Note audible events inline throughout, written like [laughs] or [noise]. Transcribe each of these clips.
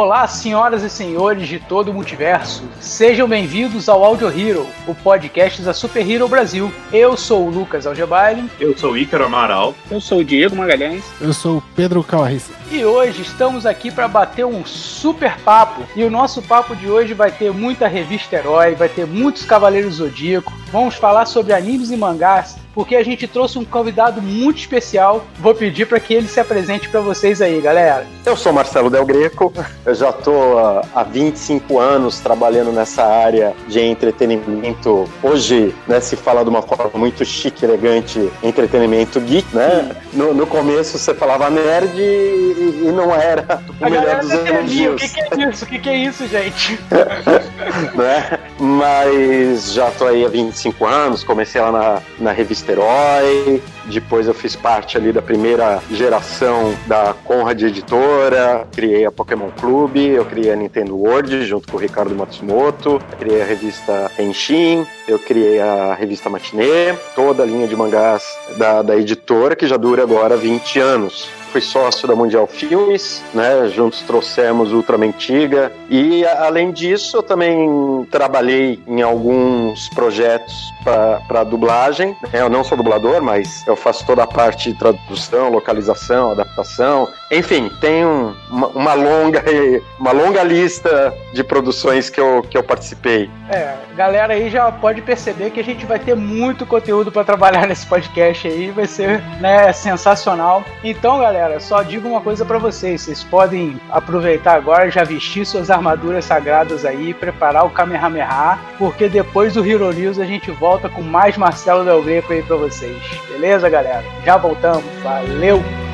Olá, senhoras e senhores de todo o multiverso. Sejam bem-vindos ao Audio Hero, o podcast da Super Hero Brasil. Eu sou o Lucas Algebaile. Eu sou o Ícaro Amaral. Eu sou o Diego Magalhães. Eu sou o Pedro Calarris. E hoje estamos aqui para bater um super papo. E o nosso papo de hoje vai ter muita revista herói, vai ter muitos Cavaleiros Zodíaco. Vamos falar sobre animes e mangás, porque a gente trouxe um convidado muito especial. Vou pedir para que ele se apresente para vocês aí, galera. Eu sou Marcelo Del Greco, eu já estou há 25 anos trabalhando nessa área de entretenimento. Hoje, né, se fala de uma forma muito chique, elegante, entretenimento geek, né? No, no começo você falava nerd e, e não era [laughs] o a melhor dos elogios. O que, que, é isso? O que, que, é isso, gente? [laughs] né? Mas já estou aí há 25 anos, comecei lá na, na revista Herói, depois eu fiz parte ali da primeira geração da Conrad Editora, criei a Pokémon Clube, eu criei a Nintendo World junto com o Ricardo Matsumoto, criei a revista Henshin, eu criei a revista Matinê, toda a linha de mangás da, da editora, que já dura agora 20 anos fui sócio da Mundial Filmes, né? Juntos trouxemos Ultra Mentiga. E além disso, eu também trabalhei em alguns projetos para dublagem. Né? Eu não sou dublador, mas eu faço toda a parte de tradução, localização, adaptação. Enfim, tenho uma, uma longa [laughs] uma longa lista de produções que eu, que eu participei. É, galera aí já pode perceber que a gente vai ter muito conteúdo para trabalhar [laughs] nesse podcast aí, vai ser né, sensacional. Então, galera galera, só digo uma coisa para vocês: vocês podem aproveitar agora, já vestir suas armaduras sagradas aí, preparar o Kamehameha, porque depois do Hero News a gente volta com mais Marcelo Del Greco aí pra vocês. Beleza, galera? Já voltamos. Valeu!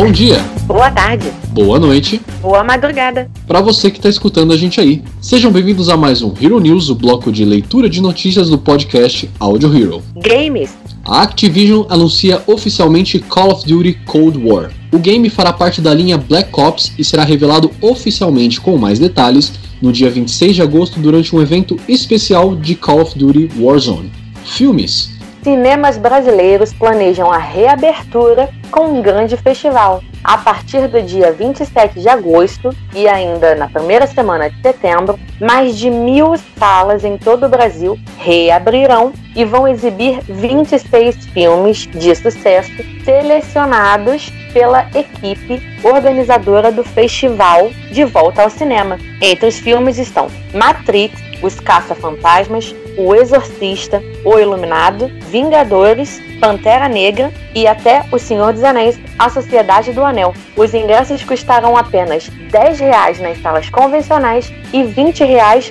Bom dia. Boa tarde. Boa noite. Boa madrugada. Para você que está escutando a gente aí. Sejam bem-vindos a mais um Hero News, o bloco de leitura de notícias do podcast Audio Hero. Games. A Activision anuncia oficialmente Call of Duty Cold War. O game fará parte da linha Black Ops e será revelado oficialmente com mais detalhes no dia 26 de agosto durante um evento especial de Call of Duty Warzone. Filmes cinemas brasileiros planejam a reabertura com um grande festival. A partir do dia 27 de agosto e ainda na primeira semana de setembro, mais de mil salas em todo o Brasil reabrirão e vão exibir 26 filmes de sucesso selecionados pela equipe organizadora do festival De Volta ao Cinema. Entre os filmes estão Matrix, Os Caça-Fantasmas, O Exorcista, O Iluminado, Vingadores, Pantera Negra e até O Senhor dos Anéis, A Sociedade do Anel. Os ingressos custarão apenas R$ 10 nas salas convencionais e R$ 20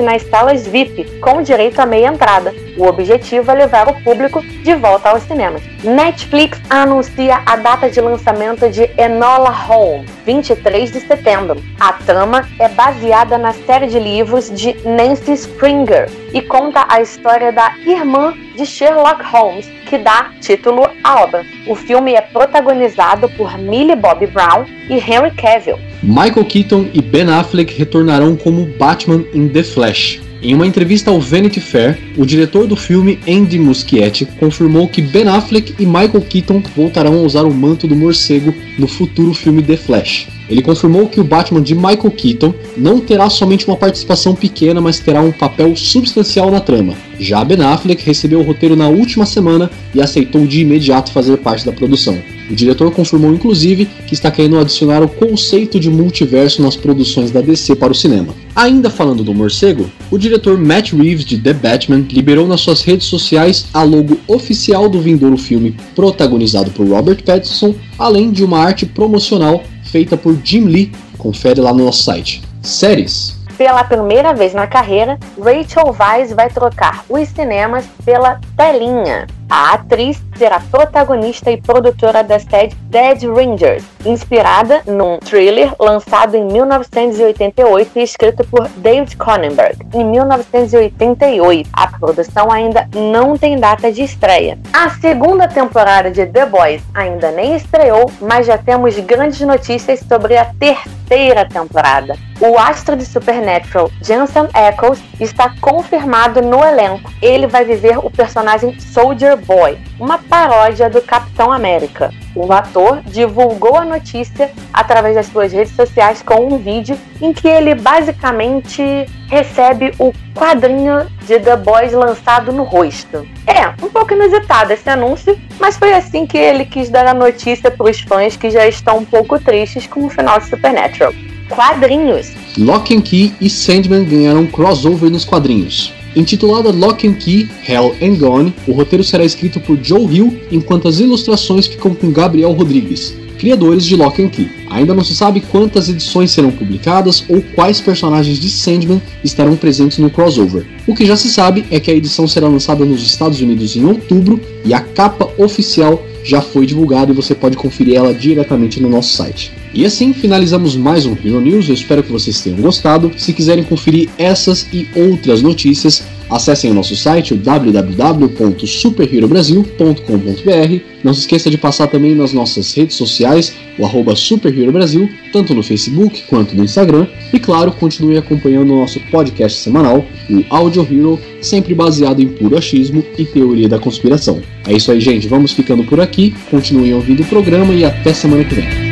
nas salas VIP, com direito a meia entrada. O objetivo é levar o público de volta aos cinemas. Netflix anuncia a data de lançamento de Enola Holmes, 23 de setembro. A trama é baseada na série de livros de Nancy Springer e conta a história da irmã de Sherlock Holmes, que dá título à obra. O filme é protagonizado por Millie Bobby Brown e Henry Cavill. Michael Keaton e Ben Affleck retornarão como Batman em The Flash. Em uma entrevista ao Vanity Fair, o diretor do filme, Andy Muschietti, confirmou que Ben Affleck e Michael Keaton voltarão a usar o manto do morcego no futuro filme The Flash. Ele confirmou que o Batman de Michael Keaton não terá somente uma participação pequena, mas terá um papel substancial na trama. Já Ben Affleck recebeu o roteiro na última semana e aceitou de imediato fazer parte da produção. O diretor confirmou inclusive que está querendo adicionar o conceito de multiverso nas produções da DC para o cinema. Ainda falando do morcego, o diretor Matt Reeves de The Batman liberou nas suas redes sociais a logo oficial do vindouro filme protagonizado por Robert Pattinson, além de uma arte promocional feita por Jim Lee. Confere lá no nosso site. Séries. Pela primeira vez na carreira, Rachel Weisz vai trocar os cinemas pela telinha. A atriz será protagonista e produtora da série Dead Rangers, inspirada num thriller lançado em 1988 e escrito por David Cronenberg em 1988. A produção ainda não tem data de estreia. A segunda temporada de The Boys ainda nem estreou, mas já temos grandes notícias sobre a terceira temporada. O astro de Supernatural, Jensen Ackles, está confirmado no elenco. Ele vai viver o personagem Soldier Boy, uma paródia do Capitão América. O ator divulgou a notícia através das suas redes sociais com um vídeo em que ele basicamente recebe o quadrinho de The Boys lançado no rosto. É, um pouco inusitado esse anúncio, mas foi assim que ele quis dar a notícia para os fãs que já estão um pouco tristes com o final de Supernatural quadrinhos. Lock and Key e Sandman ganharam crossover nos quadrinhos. Intitulada Lock and Key, Hell and Gone, o roteiro será escrito por Joe Hill, enquanto as ilustrações ficam com Gabriel Rodrigues, criadores de Lock and Key. Ainda não se sabe quantas edições serão publicadas ou quais personagens de Sandman estarão presentes no crossover. O que já se sabe é que a edição será lançada nos Estados Unidos em outubro e a capa oficial já foi divulgada e você pode conferir ela diretamente no nosso site. E assim finalizamos mais um Hero News. Eu espero que vocês tenham gostado. Se quiserem conferir essas e outras notícias, acessem o nosso site www.superherobrasil.com.br. Não se esqueça de passar também nas nossas redes sociais, o arroba Superhero Brasil, tanto no Facebook quanto no Instagram. E claro, continue acompanhando o nosso podcast semanal, o Audio Hero, sempre baseado em puro achismo e teoria da conspiração. É isso aí, gente. Vamos ficando por aqui. Continuem ouvindo o programa e até semana que vem.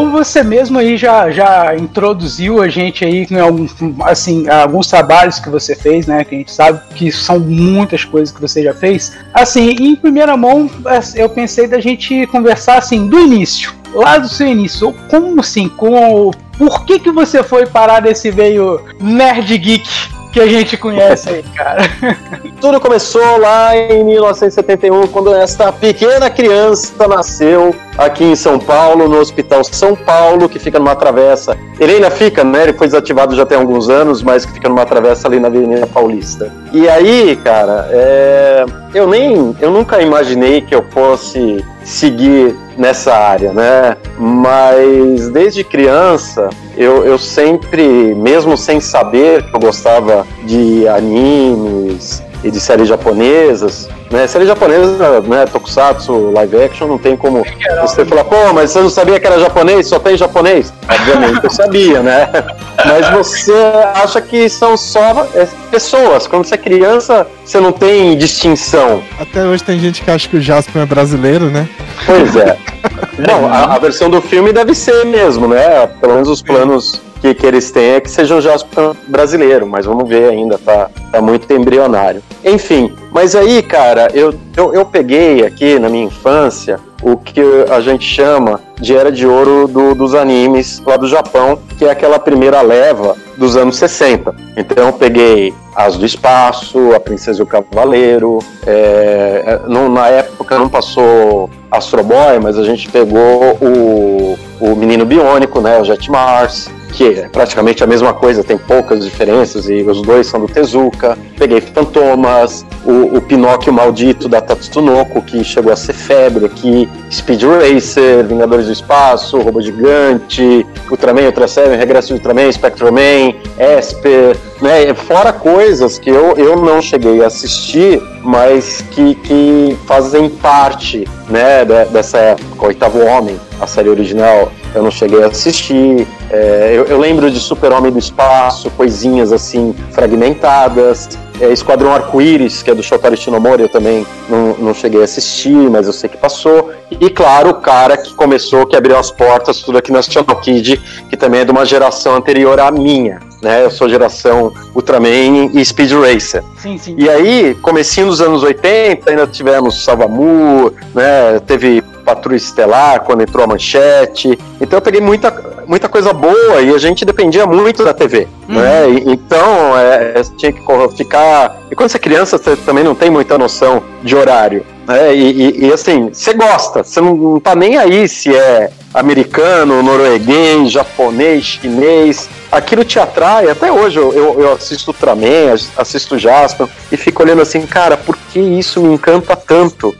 Como você mesmo aí já, já introduziu a gente aí em algum, assim, alguns trabalhos que você fez, né? Que a gente sabe que são muitas coisas que você já fez. Assim, em primeira mão, eu pensei da gente conversar assim do início, lá do seu início. Como assim? Com por que que você foi parar nesse meio nerd geek? Que a gente conhece aí, cara. [laughs] Tudo começou lá em 1971, quando esta pequena criança nasceu aqui em São Paulo, no Hospital São Paulo, que fica numa travessa. Ele ainda fica, né? Ele foi desativado já tem alguns anos, mas que fica numa travessa ali na Avenida Paulista. E aí, cara, é... eu nem, eu nunca imaginei que eu fosse seguir nessa área, né? Mas desde criança eu, eu sempre, mesmo sem saber que eu gostava de animes e de séries japonesas, né? Série japonesa, né? Tokusatsu, live action, não tem como você falar, pô, mas você não sabia que era japonês? Só tem japonês? Obviamente eu sabia, né? [laughs] Mas você acha que são só é, pessoas. Quando você é criança, você não tem distinção. Até hoje tem gente que acha que o Jasper é brasileiro, né? Pois é. [laughs] Não, a, a versão do filme deve ser mesmo, né? Pelo menos os planos que, que eles têm é que seja um Jasper brasileiro, mas vamos ver ainda, tá, tá muito embrionário. Enfim, mas aí, cara, eu, eu, eu peguei aqui na minha infância o que a gente chama de era de ouro do, dos animes lá do Japão, que é aquela primeira leva dos anos 60. Então peguei As do Espaço, A Princesa e o Cavaleiro, é, é não, na época não passou Astro Boy, mas a gente pegou o, o Menino Biônico, né, o Jet Mars, que é praticamente a mesma coisa, tem poucas diferenças, e os dois são do Tezuka. Peguei Fantomas, o, o Pinóquio Maldito da Tatsunoko, que chegou a ser febre aqui, Speed Racer, Vingadores do Espaço, Robô Gigante, Ultraman, Ultra Seven, Regresso de Ultraman, Spectreman, Esper, né? Fora coisas que eu, eu não cheguei a assistir, mas que, que fazem parte né, dessa época. Oitavo Homem, a série original, eu não cheguei a assistir. É, eu, eu, lembro de Super-Homem do Espaço, coisinhas assim fragmentadas. É, Esquadrão Arco-Íris, que é do Shotaro Shinomori, eu também não, não cheguei a assistir, mas eu sei que passou. E claro, o cara que começou, que abriu as portas, tudo aqui National Kid, que também é de uma geração anterior à minha. né? Eu sou geração Ultraman e Speed Racer. Sim, sim. E aí, comecinho dos anos 80, ainda tivemos Salvamur, né? Teve Patrulha Estelar, quando entrou a manchete. Então eu peguei muita, muita coisa boa e a gente dependia muito da TV. Uhum. Né? E- então é, tinha que ficar. E quando você é criança, você também não tem muita noção de horário. Né? E, e- e, assim, você gosta, você não, não tá nem aí se é americano, norueguês, japonês, chinês. Aquilo te atrai, até hoje eu, eu, eu assisto Ultraman, assisto Jasper e fico olhando assim, cara, por que isso me encanta tanto?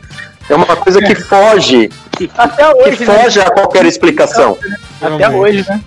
É uma coisa que foge, que, Até que hoje, né? foge a qualquer explicação. Até hoje, né?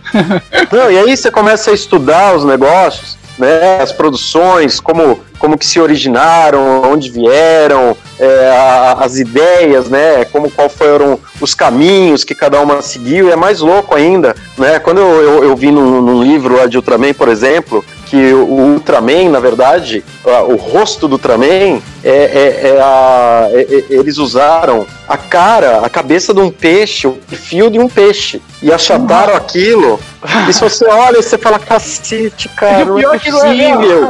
Não, e aí você começa a estudar os negócios, né, as produções, como, como que se originaram, onde vieram, é, a- as ideias, né, como qual foram os caminhos que cada uma seguiu, e é mais louco ainda, né, quando eu, eu, eu vi num, num livro lá de Ultraman, por exemplo, que o Ultraman, na verdade, o rosto do Ultraman, é, é- é a- é- é- eles usaram a cara, a cabeça de um peixe, o perfil de um peixe, e achataram aquilo. E se você olha, você fala, cacete, cara, não é que não é possível.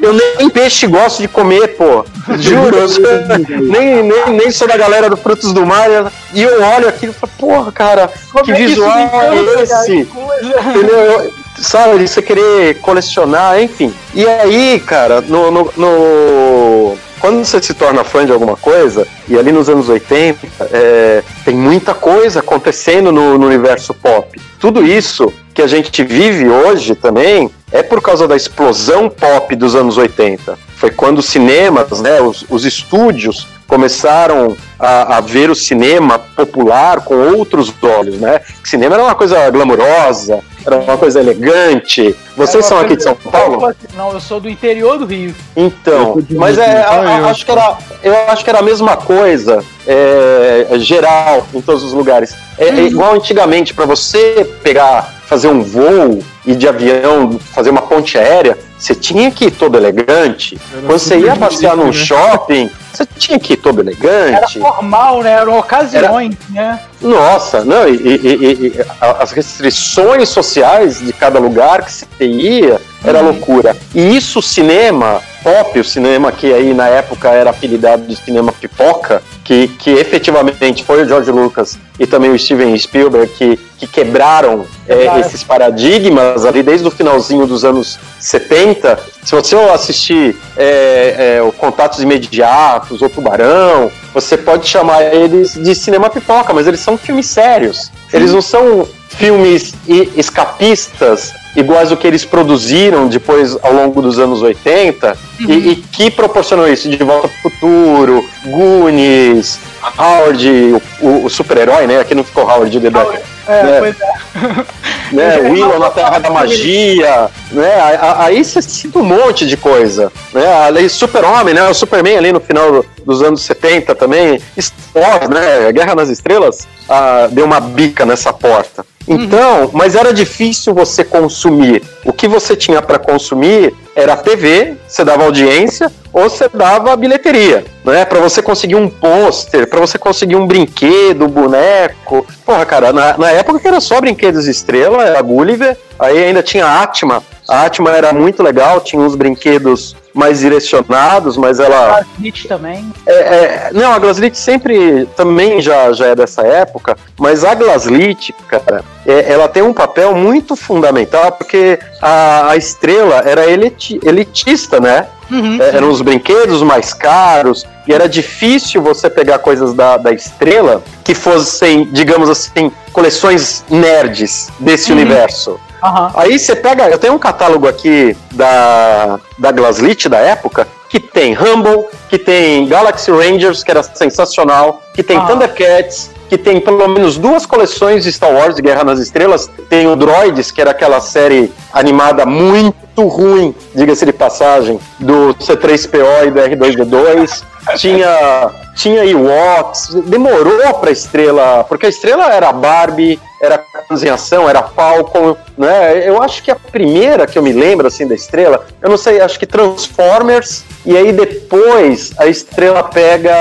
Eu nem peixe gosto de comer, pô. Juro, eu sou- [laughs] nem, nem, nem sou da galera do Frutos do Mar. E eu olho aquilo e falo, porra, cara, Como que é visual é esse? Que coisa. Entendeu? Sabe, você querer colecionar, enfim. E aí, cara, no, no- no- quando você se torna fã de alguma coisa, e ali nos anos 80, é, tem muita coisa acontecendo no, no universo pop. Tudo isso que a gente vive hoje também é por causa da explosão pop dos anos 80. Foi quando os cinemas, né, os, os estúdios começaram a, a ver o cinema popular com outros olhos, né? Cinema era uma coisa glamurosa, era uma coisa elegante. Vocês são aqui de São Paulo? Não, eu sou do interior do Rio. Então, mas é, a- a- eu acho que era, eu acho que era a mesma coisa, é, geral, em todos os lugares. É, é igual antigamente, para você pegar, fazer um voo e de avião, fazer uma ponte aérea, você tinha que ir todo elegante. Era Quando você ia passear num né? shopping, você tinha que ir todo Era elegante. formal, né? Eram ocasiões, né? Nossa, não, e, e- e- e as restrições sociais de cada lugar que você ia era loucura. E isso, o cinema pop, o cinema que aí na época era apelidado de cinema pipoca, que, que efetivamente foi o George Lucas e também o Steven Spielberg que, que quebraram é, esses paradigmas ali desde o finalzinho dos anos 70. Se você assistir é, é, o Contatos Imediatos ou Tubarão, você pode chamar eles de cinema pipoca, mas eles são filmes sérios. Eles não são filmes escapistas iguais ao que eles produziram depois ao longo dos anos 80 e, e que proporcionou isso de Volta pro Futuro, Goonies, Howard, o, o- o super-herói, né? Aqui não ficou Howard de Dedeco É, É. pois é. [laughs] né? [laughs] Willow na Terra da Magia, né? A- a- Aí você cita um monte de coisa, né? Ali Super-Homem, né? O Superman ali no final do- dos anos 70 também, Star Wars, né? Guerra nas Estrelas ah, deu uma bica nessa porta. Então, mas era difícil você consumir. O que você tinha para consumir era a TV, você dava audiência ou você dava a bilheteria, né? Para você conseguir um pôster, para você conseguir um brinquedo, boneco. Porra, cara, na, na época que era só brinquedos estrela, era Gulliver, aí ainda tinha a Atma. A Atma era muito legal, tinha uns brinquedos mais direcionados, mas ela A Nietzsche também. é, é, não, a Glaslit sempre também já, já é dessa época, mas a Glaslit, cara, é, ela tem um papel muito fundamental porque a, a estrela era eliti- elitista, né? Uhum. É, eram os brinquedos mais caros e era difícil você pegar coisas da, da estrela que fossem, digamos assim, coleções nerds desse Uhum. universo. Aham. Aí você pega, eu tenho um catálogo aqui da, da Glaslit da época, que tem Rumble, que tem Galaxy Rangers, que era sensacional, que tem Ah. Thundercats, que tem pelo menos duas coleções de Star Wars Guerra nas Estrelas, tem o Droids, que era aquela série animada muito ruim, diga-se de passagem, do C3PO e do R2D2, tinha tinha Ewoks, demorou pra estrela, porque a estrela era Barbie, era Carros em Ação, era Falcon, né? Eu acho que a primeira que eu me lembro assim da estrela, eu não sei, acho que Transformers, e aí depois a estrela pega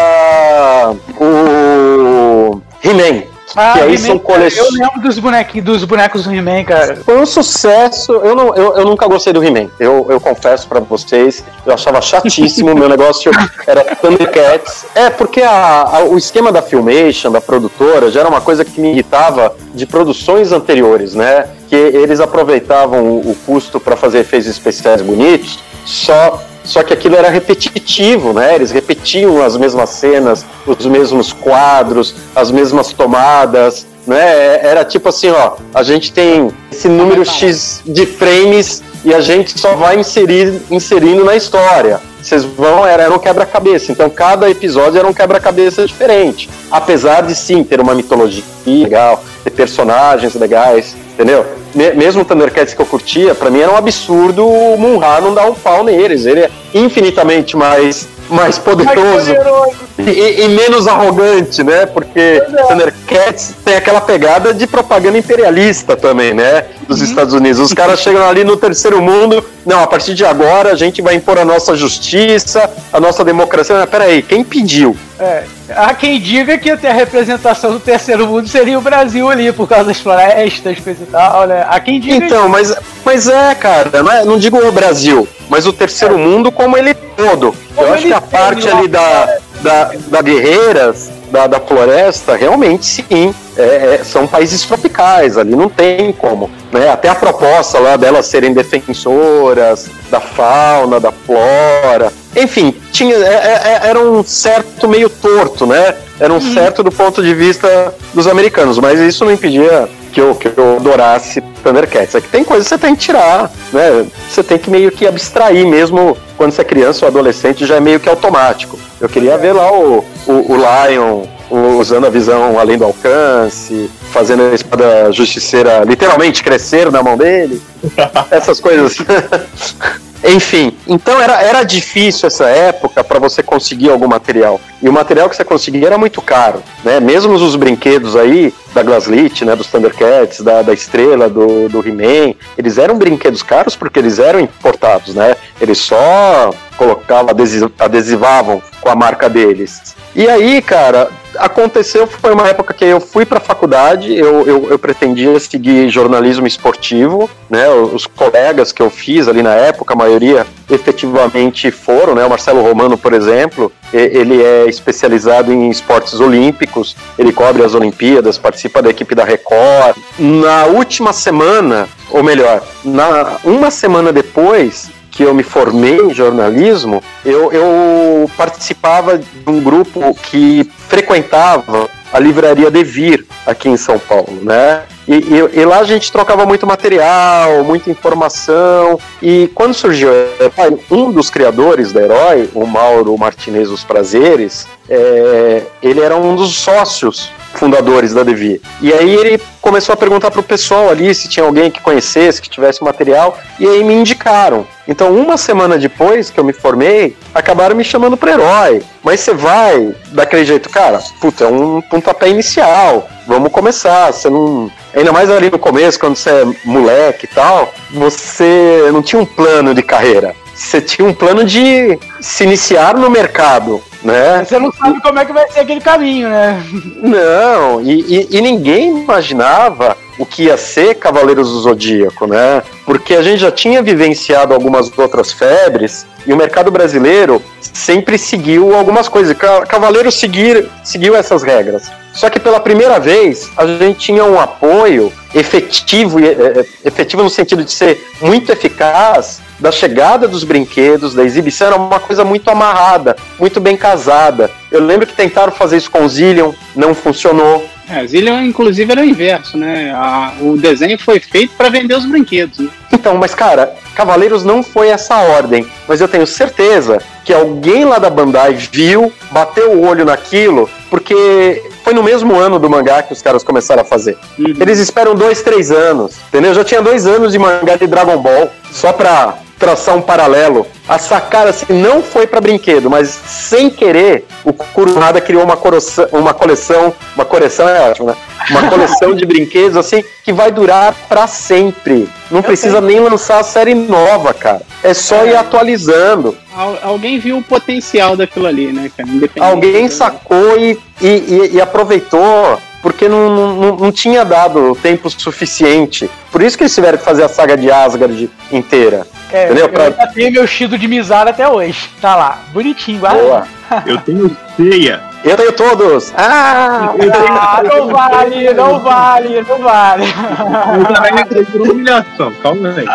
o He-Man. Ah, que aí são coleções. Eu lembro dos bonequinhos, dos bonecos do He-Man, cara. Foi um sucesso. Eu, não, eu, eu nunca gostei do He-Man. Eu, eu confesso pra vocês. Eu achava chatíssimo. meu negócio [laughs] era Thundercats. É, porque a, a- o esquema da Filmation, da produtora, já era uma coisa que me irritava de produções anteriores, né? Que eles aproveitavam o, o custo pra fazer efeitos especiais bonitos, só. Só que aquilo era repetitivo, né? Eles repetiam as mesmas cenas, os mesmos quadros, as mesmas tomadas, né? Era tipo assim, ó, a gente tem esse número X de frames e a gente só vai inserir, inserindo na história. Vocês vão, era, era um quebra-cabeça. Então cada episódio era um quebra-cabeça diferente. Apesar de sim ter uma mitologia legal, ter personagens legais, entendeu? Me- mesmo o Thundercats que eu curtia, pra mim era um absurdo o Munra não dar um pau neles. Ele é infinitamente mais, mais poderoso e, e menos arrogante, né? Porque Thundercats tem aquela pegada de propaganda imperialista também, né? Dos Estados Unidos. Os caras chegam ali no terceiro mundo, não, a partir de agora a gente vai impor a nossa justiça, a nossa democracia. Mas peraí, quem pediu? É, há quem diga que até a representação do terceiro mundo seria o Brasil ali, por causa das florestas, coisa e tal, né? Há quem diga Então, mas, mas é, cara, não, é- não digo o Brasil, mas o terceiro mundo como ele todo. Como Eu acho que a parte ali da, da, da Guerreiras, da, da floresta, realmente sim, é, é, são países tropicais, ali não tem como. Né? Até a proposta lá delas serem defensoras da fauna, da flora. Enfim, tinha, é- é- é- era um certo meio torto, né? Era um certo do ponto de vista dos americanos, mas isso não impedia que eu, que eu adorasse Thundercats. É que tem coisas que você tem que tirar, né? Você tem que meio que abstrair mesmo quando você é criança ou adolescente, já é meio que automático. Eu queria ver lá o, o, o Lion usando a visão além do alcance, fazendo a espada justiceira literalmente crescer na mão dele. [laughs] Essas coisas. [laughs] Enfim, então era, era difícil essa época para você conseguir algum material. E o material que você conseguia era muito caro, né? Mesmo os brinquedos aí da Glaslit, né, dos Thundercats, da, da Estrela, do, do He-Man, eles eram brinquedos caros porque eles eram importados, né? Eles só colocavam, adesi- adesivavam com a marca deles. E aí, cara, aconteceu, foi uma época que eu fui para a faculdade, eu, eu, eu pretendia seguir jornalismo esportivo, né? Os colegas que eu fiz ali na época, a maioria efetivamente foram, né? O Marcelo Romano, por exemplo, ele é especializado em esportes olímpicos, ele cobre as Olimpíadas, participa da equipe da Record. Na última semana, ou melhor, na uma semana depois que eu me formei em jornalismo, eu, eu participava de um grupo que frequentava a livraria Devir aqui em São Paulo, né? E, e- e lá a gente trocava muito material, muita informação. E quando surgiu Herói, um dos criadores da Herói, o Mauro Martinez dos Prazeres, é, ele era um dos sócios fundadores da Devir. E aí ele começou a perguntar pro pessoal ali se tinha alguém que conhecesse, que tivesse material, e aí me indicaram. Então, uma semana depois que eu me formei, acabaram me chamando para herói. Mas você vai daquele jeito, cara, puta, é um pontapé inicial. Vamos começar. Você não. Ainda mais ali no começo, quando você é moleque e tal, você não tinha um plano de carreira. Você tinha um plano de se iniciar no mercado, né? Você não sabe como é que vai ser aquele caminho, né? Não, e, e- e ninguém imaginava o que ia ser Cavaleiros do Zodíaco, né? Porque a gente já tinha vivenciado algumas outras febres e o mercado brasileiro sempre seguiu algumas coisas. Ca- Cavaleiros seguir, seguiu essas regras. Só que pela primeira vez a gente tinha um apoio efetivo, é, é, efetivo no sentido de ser muito eficaz da chegada dos brinquedos, da exibição, era uma coisa muito amarrada, muito bem casada. Eu lembro que tentaram fazer isso com o Zillion, não funcionou. É, Zillion, inclusive, era o inverso, né? A- o desenho foi feito para vender os brinquedos. Né? Então, mas cara, Cavaleiros não foi essa ordem, mas eu tenho certeza que alguém lá da Bandai viu, bateu o olho naquilo, porque foi no mesmo ano do mangá que os caras começaram a fazer. Uhum. Eles esperam dois, três anos, entendeu? Já tinha dois anos de mangá de Dragon Ball, só pra traçar um paralelo. A sacada, assim, não foi pra brinquedo, mas sem querer, o Kurumada criou uma, uma coleção, uma coleção é ótimo, né? Uma coleção de [laughs] brinquedos, assim, que vai durar pra sempre. Não precisa nem lançar a série nova, cara. É só ir atualizando. Al- alguém viu o potencial daquilo ali, né, cara? Alguém sacou e, e, e- e aproveitou porque não, não, não tinha dado tempo suficiente. Por isso que eles tiveram que fazer a saga de Asgard inteira. É, Entendeu? eu Pra- ainda tenho meu Shido de Mizar até hoje. Tá lá, bonitinho, guarda. Boa. [laughs] Eu tenho ceia. Eu tenho todos! Ah! Ah, não vale, não vale, não vale. Eu por humilhação, calma aí.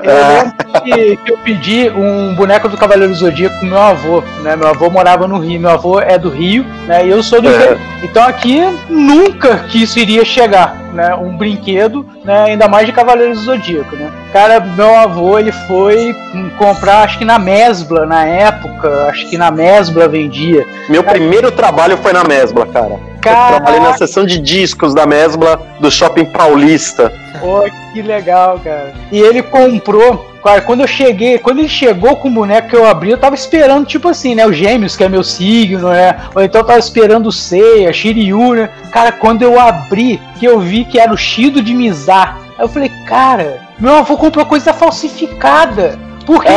Eu lembro que, que eu pedi um boneco do Cavaleiro do Zodíaco pro meu avô, né? Meu avô morava no Rio, meu avô é do Rio, né? E eu sou do É. interior. Então aqui nunca que isso iria chegar, né? Um brinquedo, né? Ainda mais de Cavaleiro do Zodíaco, né? Cara, meu avô, ele foi comprar, acho que na Mesbla, na época, acho que na Mesbla vendia. Meu primeiro trabalho foi na Mesbla, cara. Eu Caraca! trabalhei na seção de discos da Mesbla do Shopping Paulista. Pô, que legal, cara. E ele comprou. Cara, quando eu cheguei, quando ele chegou com o boneco que eu abri, eu tava esperando, tipo assim, né? Os gêmeos, que é meu signo, né? Ou então eu tava esperando o Seiya, Shiryu, né? Cara, quando eu abri, que eu vi que era o Shido de Mizar. Aí eu falei, cara, meu avô comprou coisa falsificada. Porque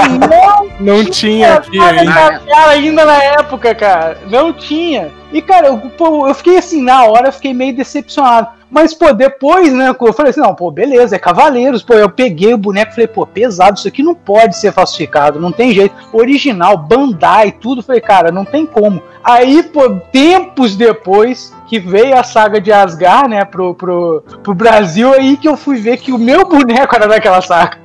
não Não tinha aqui ainda. ainda na época, cara. Não tinha. E, cara, eu, pô, eu fiquei assim, na hora eu fiquei meio decepcionado. Mas, pô, depois, né, eu falei assim, não, pô, beleza, é Cavaleiros. Pô, eu peguei o boneco e falei, pô, pesado, isso aqui não pode ser falsificado, não tem jeito. Original, Bandai, tudo. Falei, cara, não tem como. Aí, pô, tempos depois que veio a saga de Asgard, né, pro, pro, pro Brasil, aí que eu fui ver que o meu [laughs] boneco era daquela saga.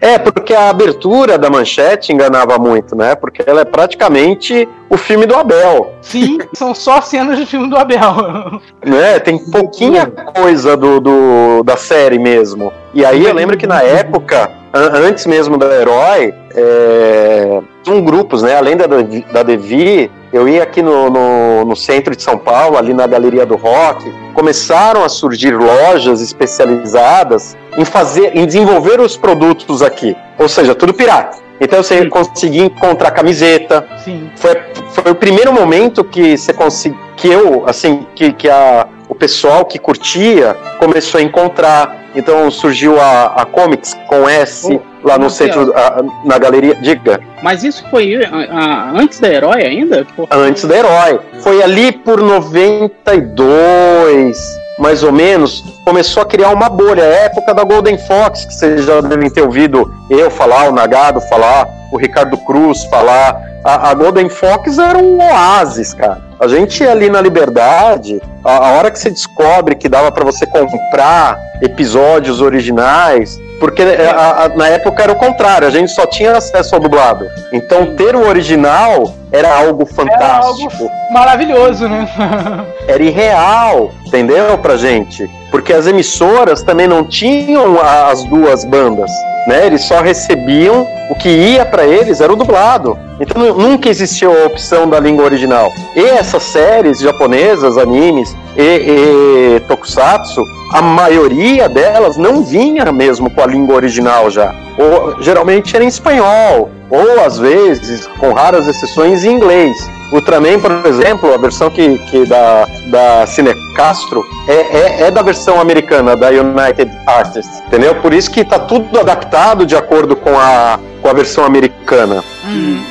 É, porque a abertura da manchete enganava muito, né? Porque ela é praticamente o filme do Abel. Sim, são só cenas do filme do Abel. né? Tem pouquinha coisa do, do- da série mesmo. E aí eu lembro que na época, an- antes mesmo da Herói, é, tinham grupos, né? Além da, da Devi, eu ia aqui no, no, no centro de São Paulo, ali na Galeria do Rock, começaram a surgir lojas especializadas em fazer, em desenvolver os produtos aqui. Ou seja, tudo pirata. Então você conseguia encontrar camiseta, Sim. foi, foi o primeiro momento que você consegui, que eu, assim, que, que a, o pessoal que curtia começou a encontrar. Então surgiu a, a Comics com S Ô, lá no centro, a- na galeria. Diga, Mas isso foi ah, antes da Herói ainda? Porque- antes da Herói. Foi ali por 92, mais ou menos, começou a criar uma bolha. É a época da Golden Fox, que vocês já devem ter ouvido eu falar, o Nagado falar, o Ricardo Cruz falar. A, a Golden Fox era um oásis, cara. A gente ia ali na Liberdade, a, a hora que você descobre que dava pra você comprar episódios originais, porque é, a- a- na época era o contrário, a gente só tinha acesso ao dublado. Então ter o original era algo fantástico Maravilhoso, né? [laughs] era irreal, entendeu? Pra gente. Porque as emissoras também não tinham as duas bandas, né? Eles só recebiam o que ia pra eles era o dublado. Então nu- nunca existiu a opção da língua original. E essas séries japonesas, animes e, e tokusatsu, a maioria delas não vinha mesmo com a língua original já. Ou, geralmente era em espanhol, ou às vezes, com raras exceções, em inglês. Ultraman, por exemplo, a versão que, que da, da Cine Castro é, é, é da versão americana, da United Artists, entendeu? Por isso que tá tudo adaptado de acordo com a, com a versão americana.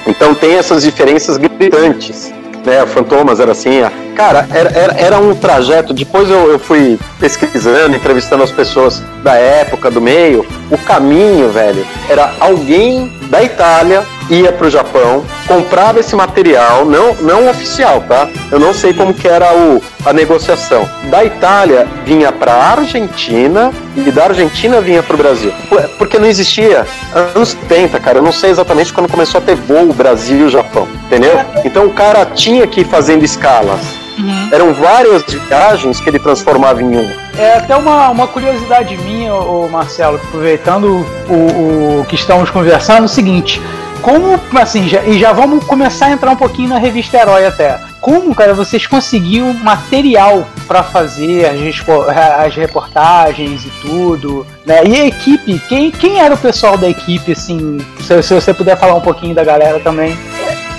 Então tem essas diferenças gritantes. Né, Fantomas era assim, a- cara, era, era, era um trajeto. Depois eu, eu fui pesquisando, entrevistando as pessoas da época, do meio. O caminho, velho, era alguém da Itália ia pro Japão, comprava esse material, não, não oficial, tá? Eu não sei como que era o, a negociação. Da Itália vinha pra Argentina e da Argentina vinha pro Brasil. Por- Porque não existia. Anos 70, cara, eu não sei exatamente quando começou a ter voo Brasil e Japão, entendeu? Então o cara tinha que ir fazendo escalas. Eram várias viagens que ele transformava em uma. É até uma, uma curiosidade minha, ô Marcelo, aproveitando o, o que estamos conversando, é o seguinte. Como, assim, já, e já vamos começar a entrar um pouquinho na revista Herói até. Como, cara, vocês conseguiam material pra fazer as, as reportagens e tudo, né? E a equipe, quem, quem era o pessoal da equipe, assim, se, se você puder falar um pouquinho da galera também.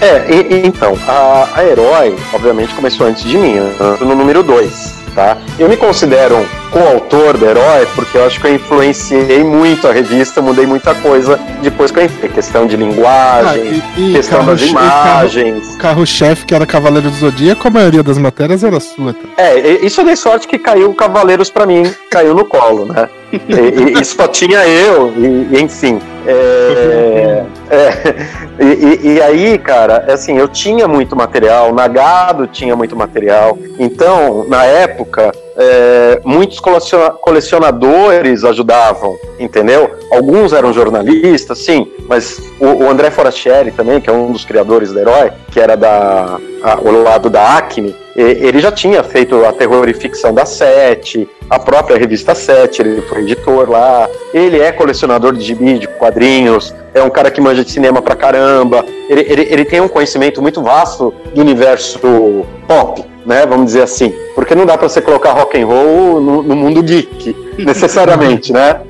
É, e- então, a, a Herói, obviamente, começou antes de mim, no número 2. tá? Eu me considero um coautor do Herói porque eu acho que eu influenciei muito a revista, mudei muita coisa depois que eu entrei. Questão de linguagem, Ah, e- e questão carro- das carro- imagens. O carro-chefe, que era Cavaleiro do Zodíaco, a maioria das matérias era sua. Tá? É, isso eu dei sorte que caiu Cavaleiros pra mim, caiu no colo, né? E, e- e só tinha eu, e, e enfim. É, é, e, e- e aí, cara, assim, eu tinha muito material, Nagado tinha muito material. Então, na época, é, muitos coleciona- colecionadores ajudavam, entendeu? Alguns eram jornalistas, sim, mas o, o André Forastieri também, que é um dos criadores do Herói, que era da o lado da Acme, ele já tinha feito a terror e ficção da Sete, a própria revista Sete, ele foi editor lá, ele é colecionador de gibi, de quadrinhos, é um cara que manja de cinema pra caramba, ele, ele, ele tem um conhecimento muito vasto do universo pop, né, vamos dizer assim, porque não dá pra você colocar rock and roll no, no mundo geek, [laughs] necessariamente, né?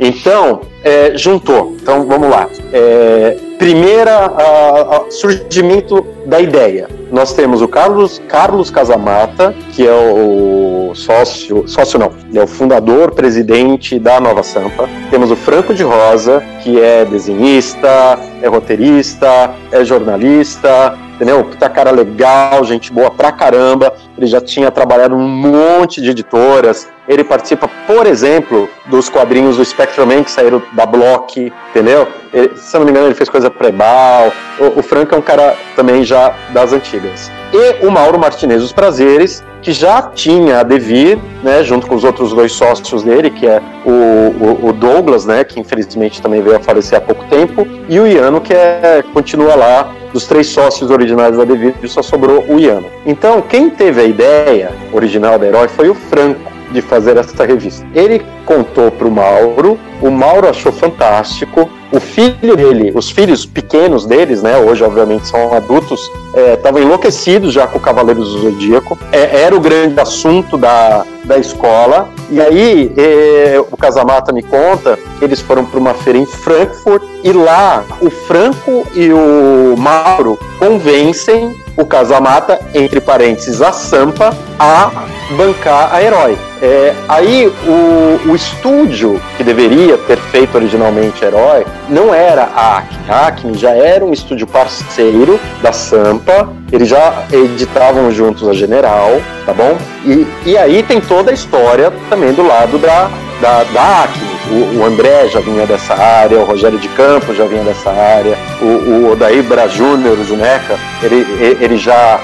Então, é, juntou. Então, vamos lá. É, primeira, a- a- surgimento da ideia. Nós temos o Carlos, Carlos Casamata, que é o sócio, sócio não, ele é o fundador, presidente da Nova Sampa. Temos o Franco de Rosa, que é desenhista, é roteirista, é jornalista, entendeu? Puta cara legal, gente boa pra caramba. Ele já tinha trabalhado num monte de editoras. Ele participa, por exemplo, dos quadrinhos do Spectrum Man que saíram da Block, entendeu? Ele, se eu não me engano, ele fez coisa pré-bal. O, o Franco é um cara também já das antigas. E o Mauro Martinez dos Prazeres, que já tinha a Devir, né, junto com os outros dois sócios dele, que é o, o, o Douglas, né, que infelizmente também veio a falecer há pouco tempo, e o Iano, que é, continua lá dos três sócios originais da Devir, só sobrou o Iano. Então, quem teve a ideia original da Herói foi o Franco de fazer essa revista. Ele contou para o Mauro, o Mauro achou fantástico. O filho dele, os filhos pequenos deles, né, hoje obviamente são adultos, estavam enlouquecidos já com o Cavaleiros do Zodíaco. É, era o grande assunto da, da escola. E aí é, o Casamata me conta, eles foram para uma feira em Frankfurt e lá o Franco e o Mauro convencem o Casamata, entre parênteses, a Sampa, a bancar a Herói. É, aí o, o estúdio que deveria ter feito originalmente Herói não era a Acme. A Acme já era um estúdio parceiro da Sampa, eles já editavam juntos a General, tá bom? E, e aí tem toda a história também do lado da, da, da Acme. O, o André já vinha dessa área, o Rogério de Campos já vinha dessa área, o, o Odair Bra Júnior, o Juneca, ele, ele já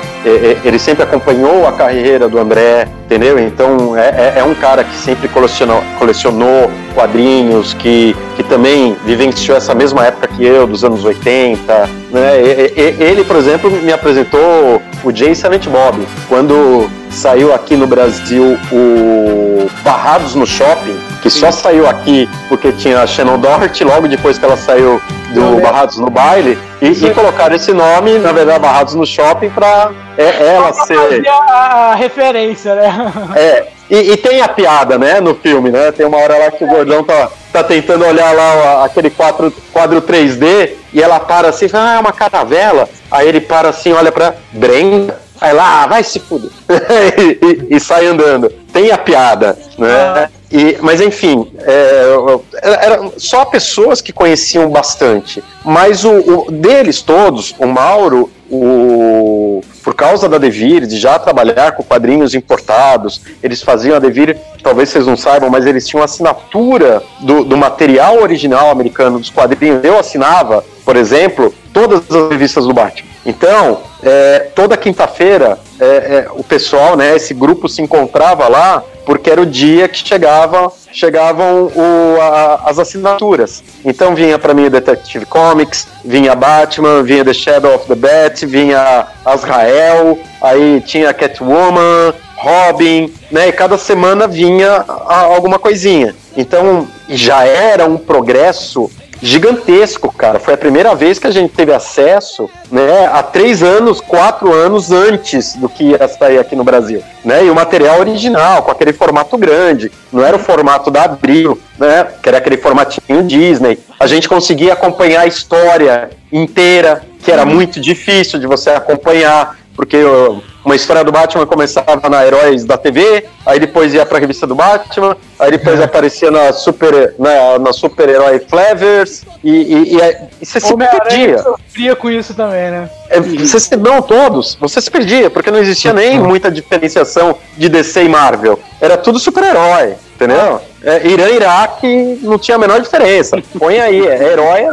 ele, sempre acompanhou a carreira do André, entendeu? Então é, é, é um cara que sempre colecionou, colecionou quadrinhos, que, que também vivenciou essa mesma época que eu, dos anos 80. Né? Ele, por exemplo, me apresentou o Jay Silent Bob. Quando saiu aqui no Brasil o Barrados no Shopping, que só saiu aqui porque tinha a Shannon Doherty, logo depois que ela saiu do Barrados no Baile, e, e colocaram esse nome, na verdade, Barrados no Shopping, pra é, ela ser. Fazia a, a referência, né? [laughs] É, e, e tem a piada, né, no filme, né? Tem uma hora lá que o gordão tá, tá tentando olhar lá aquele quadro, quadro 3D e ela para assim, fala, ah, é uma caravela. Aí ele para assim, olha pra Brenda, aí lá, ah, vai se fuder. [laughs] e, e- e sai andando. Tem a piada, né? E, mas enfim, é, eram só pessoas que conheciam bastante. Mas o, o- deles todos, o Mauro, o, por causa da Devir, de já trabalhar com quadrinhos importados, eles faziam a Devir, talvez vocês não saibam, mas eles tinham assinatura do, do material original americano dos quadrinhos. Eu assinava, por exemplo, todas as revistas do Batman. Então, é, toda quinta-feira, é, é, o pessoal, né, esse grupo se encontrava lá, porque era o dia que chegava, chegavam o- a- as assinaturas. Então vinha para mim Detective Comics, vinha Batman, vinha The Shadow of the Bat, vinha Azrael, aí tinha Catwoman, Robin, né? E cada semana vinha alguma coisinha. Então já era um progresso gigantesco, cara. Foi a primeira vez que a gente teve acesso, né, há três anos, quatro anos antes do que ia sair aqui no Brasil, né? E o material original, com aquele formato grande, não era o formato da Abril, né? Que era aquele formatinho Disney. A gente conseguia acompanhar a história inteira, que era muito difícil de você acompanhar. Porque uma história do Batman começava na Heróis da TV, aí depois ia pra revista do Batman, aí depois aparecia na Super, na, na Super Herói Flavors, e, e, e, e você se perdia. sofria com isso também, né? É, Você se, não todos, você se perdia, porque não existia nem muita diferenciação de DC e Marvel. Era tudo super-herói, entendeu? É, Irã e Iraque não tinha a menor diferença. Põe aí, é herói.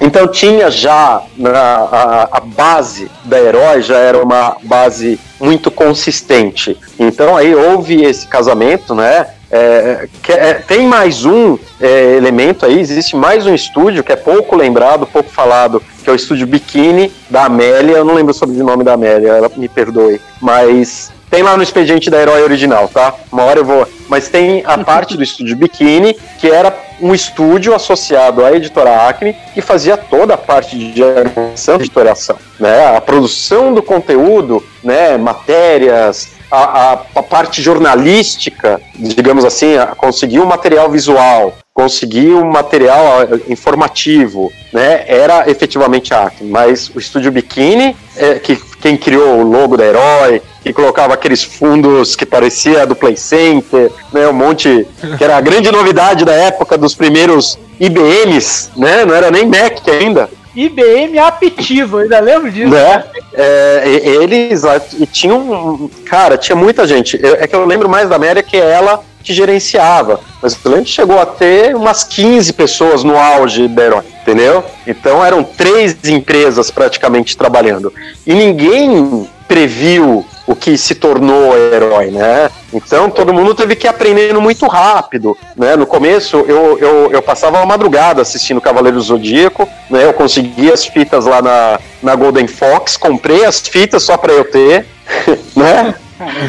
Então tinha já na, a, a base da herói já era uma base muito consistente. Então aí houve esse casamento, né? É, que é- tem mais um é, elemento aí, existe mais um estúdio que é pouco lembrado, pouco falado, que é o estúdio Bikini da Amélia. Eu não lembro sobre o nome da Amélia, ela me perdoe. Mas tem lá no expediente da Herói original, tá? Uma hora eu vou. Mas tem a [laughs] parte do estúdio Bikini, que era um estúdio associado à editora Acme, que fazia toda a parte de diagramação de editoração, né? A produção do conteúdo, né? Matérias, a, a- a parte jornalística, digamos assim, a, conseguir o material visual, conseguir o material ah, informativo, né? Era efetivamente a Acme, mas o estúdio Bikini, é, que quem criou o logo da Herói, que colocava aqueles fundos que parecia do Play Center, né, um monte, que era a grande novidade da época dos primeiros IBMs, né, não era nem Mac ainda, IBM Aptivo, ainda lembro disso. né, é, eles lá, e tinham, cara, tinha muita gente, Eu- é que eu lembro mais da Amélia que ela que gerenciava, mas lembro que chegou a ter umas 15 pessoas no auge da Herói, entendeu? Então eram três empresas praticamente trabalhando, e ninguém previu o que se tornou herói, né? Então todo mundo teve que ir aprendendo muito rápido, né? No começo eu, eu, eu passava a madrugada assistindo Cavaleiro Zodíaco, né? Eu consegui as fitas lá na, na Golden Fox, comprei as fitas só para eu ter, [laughs] né?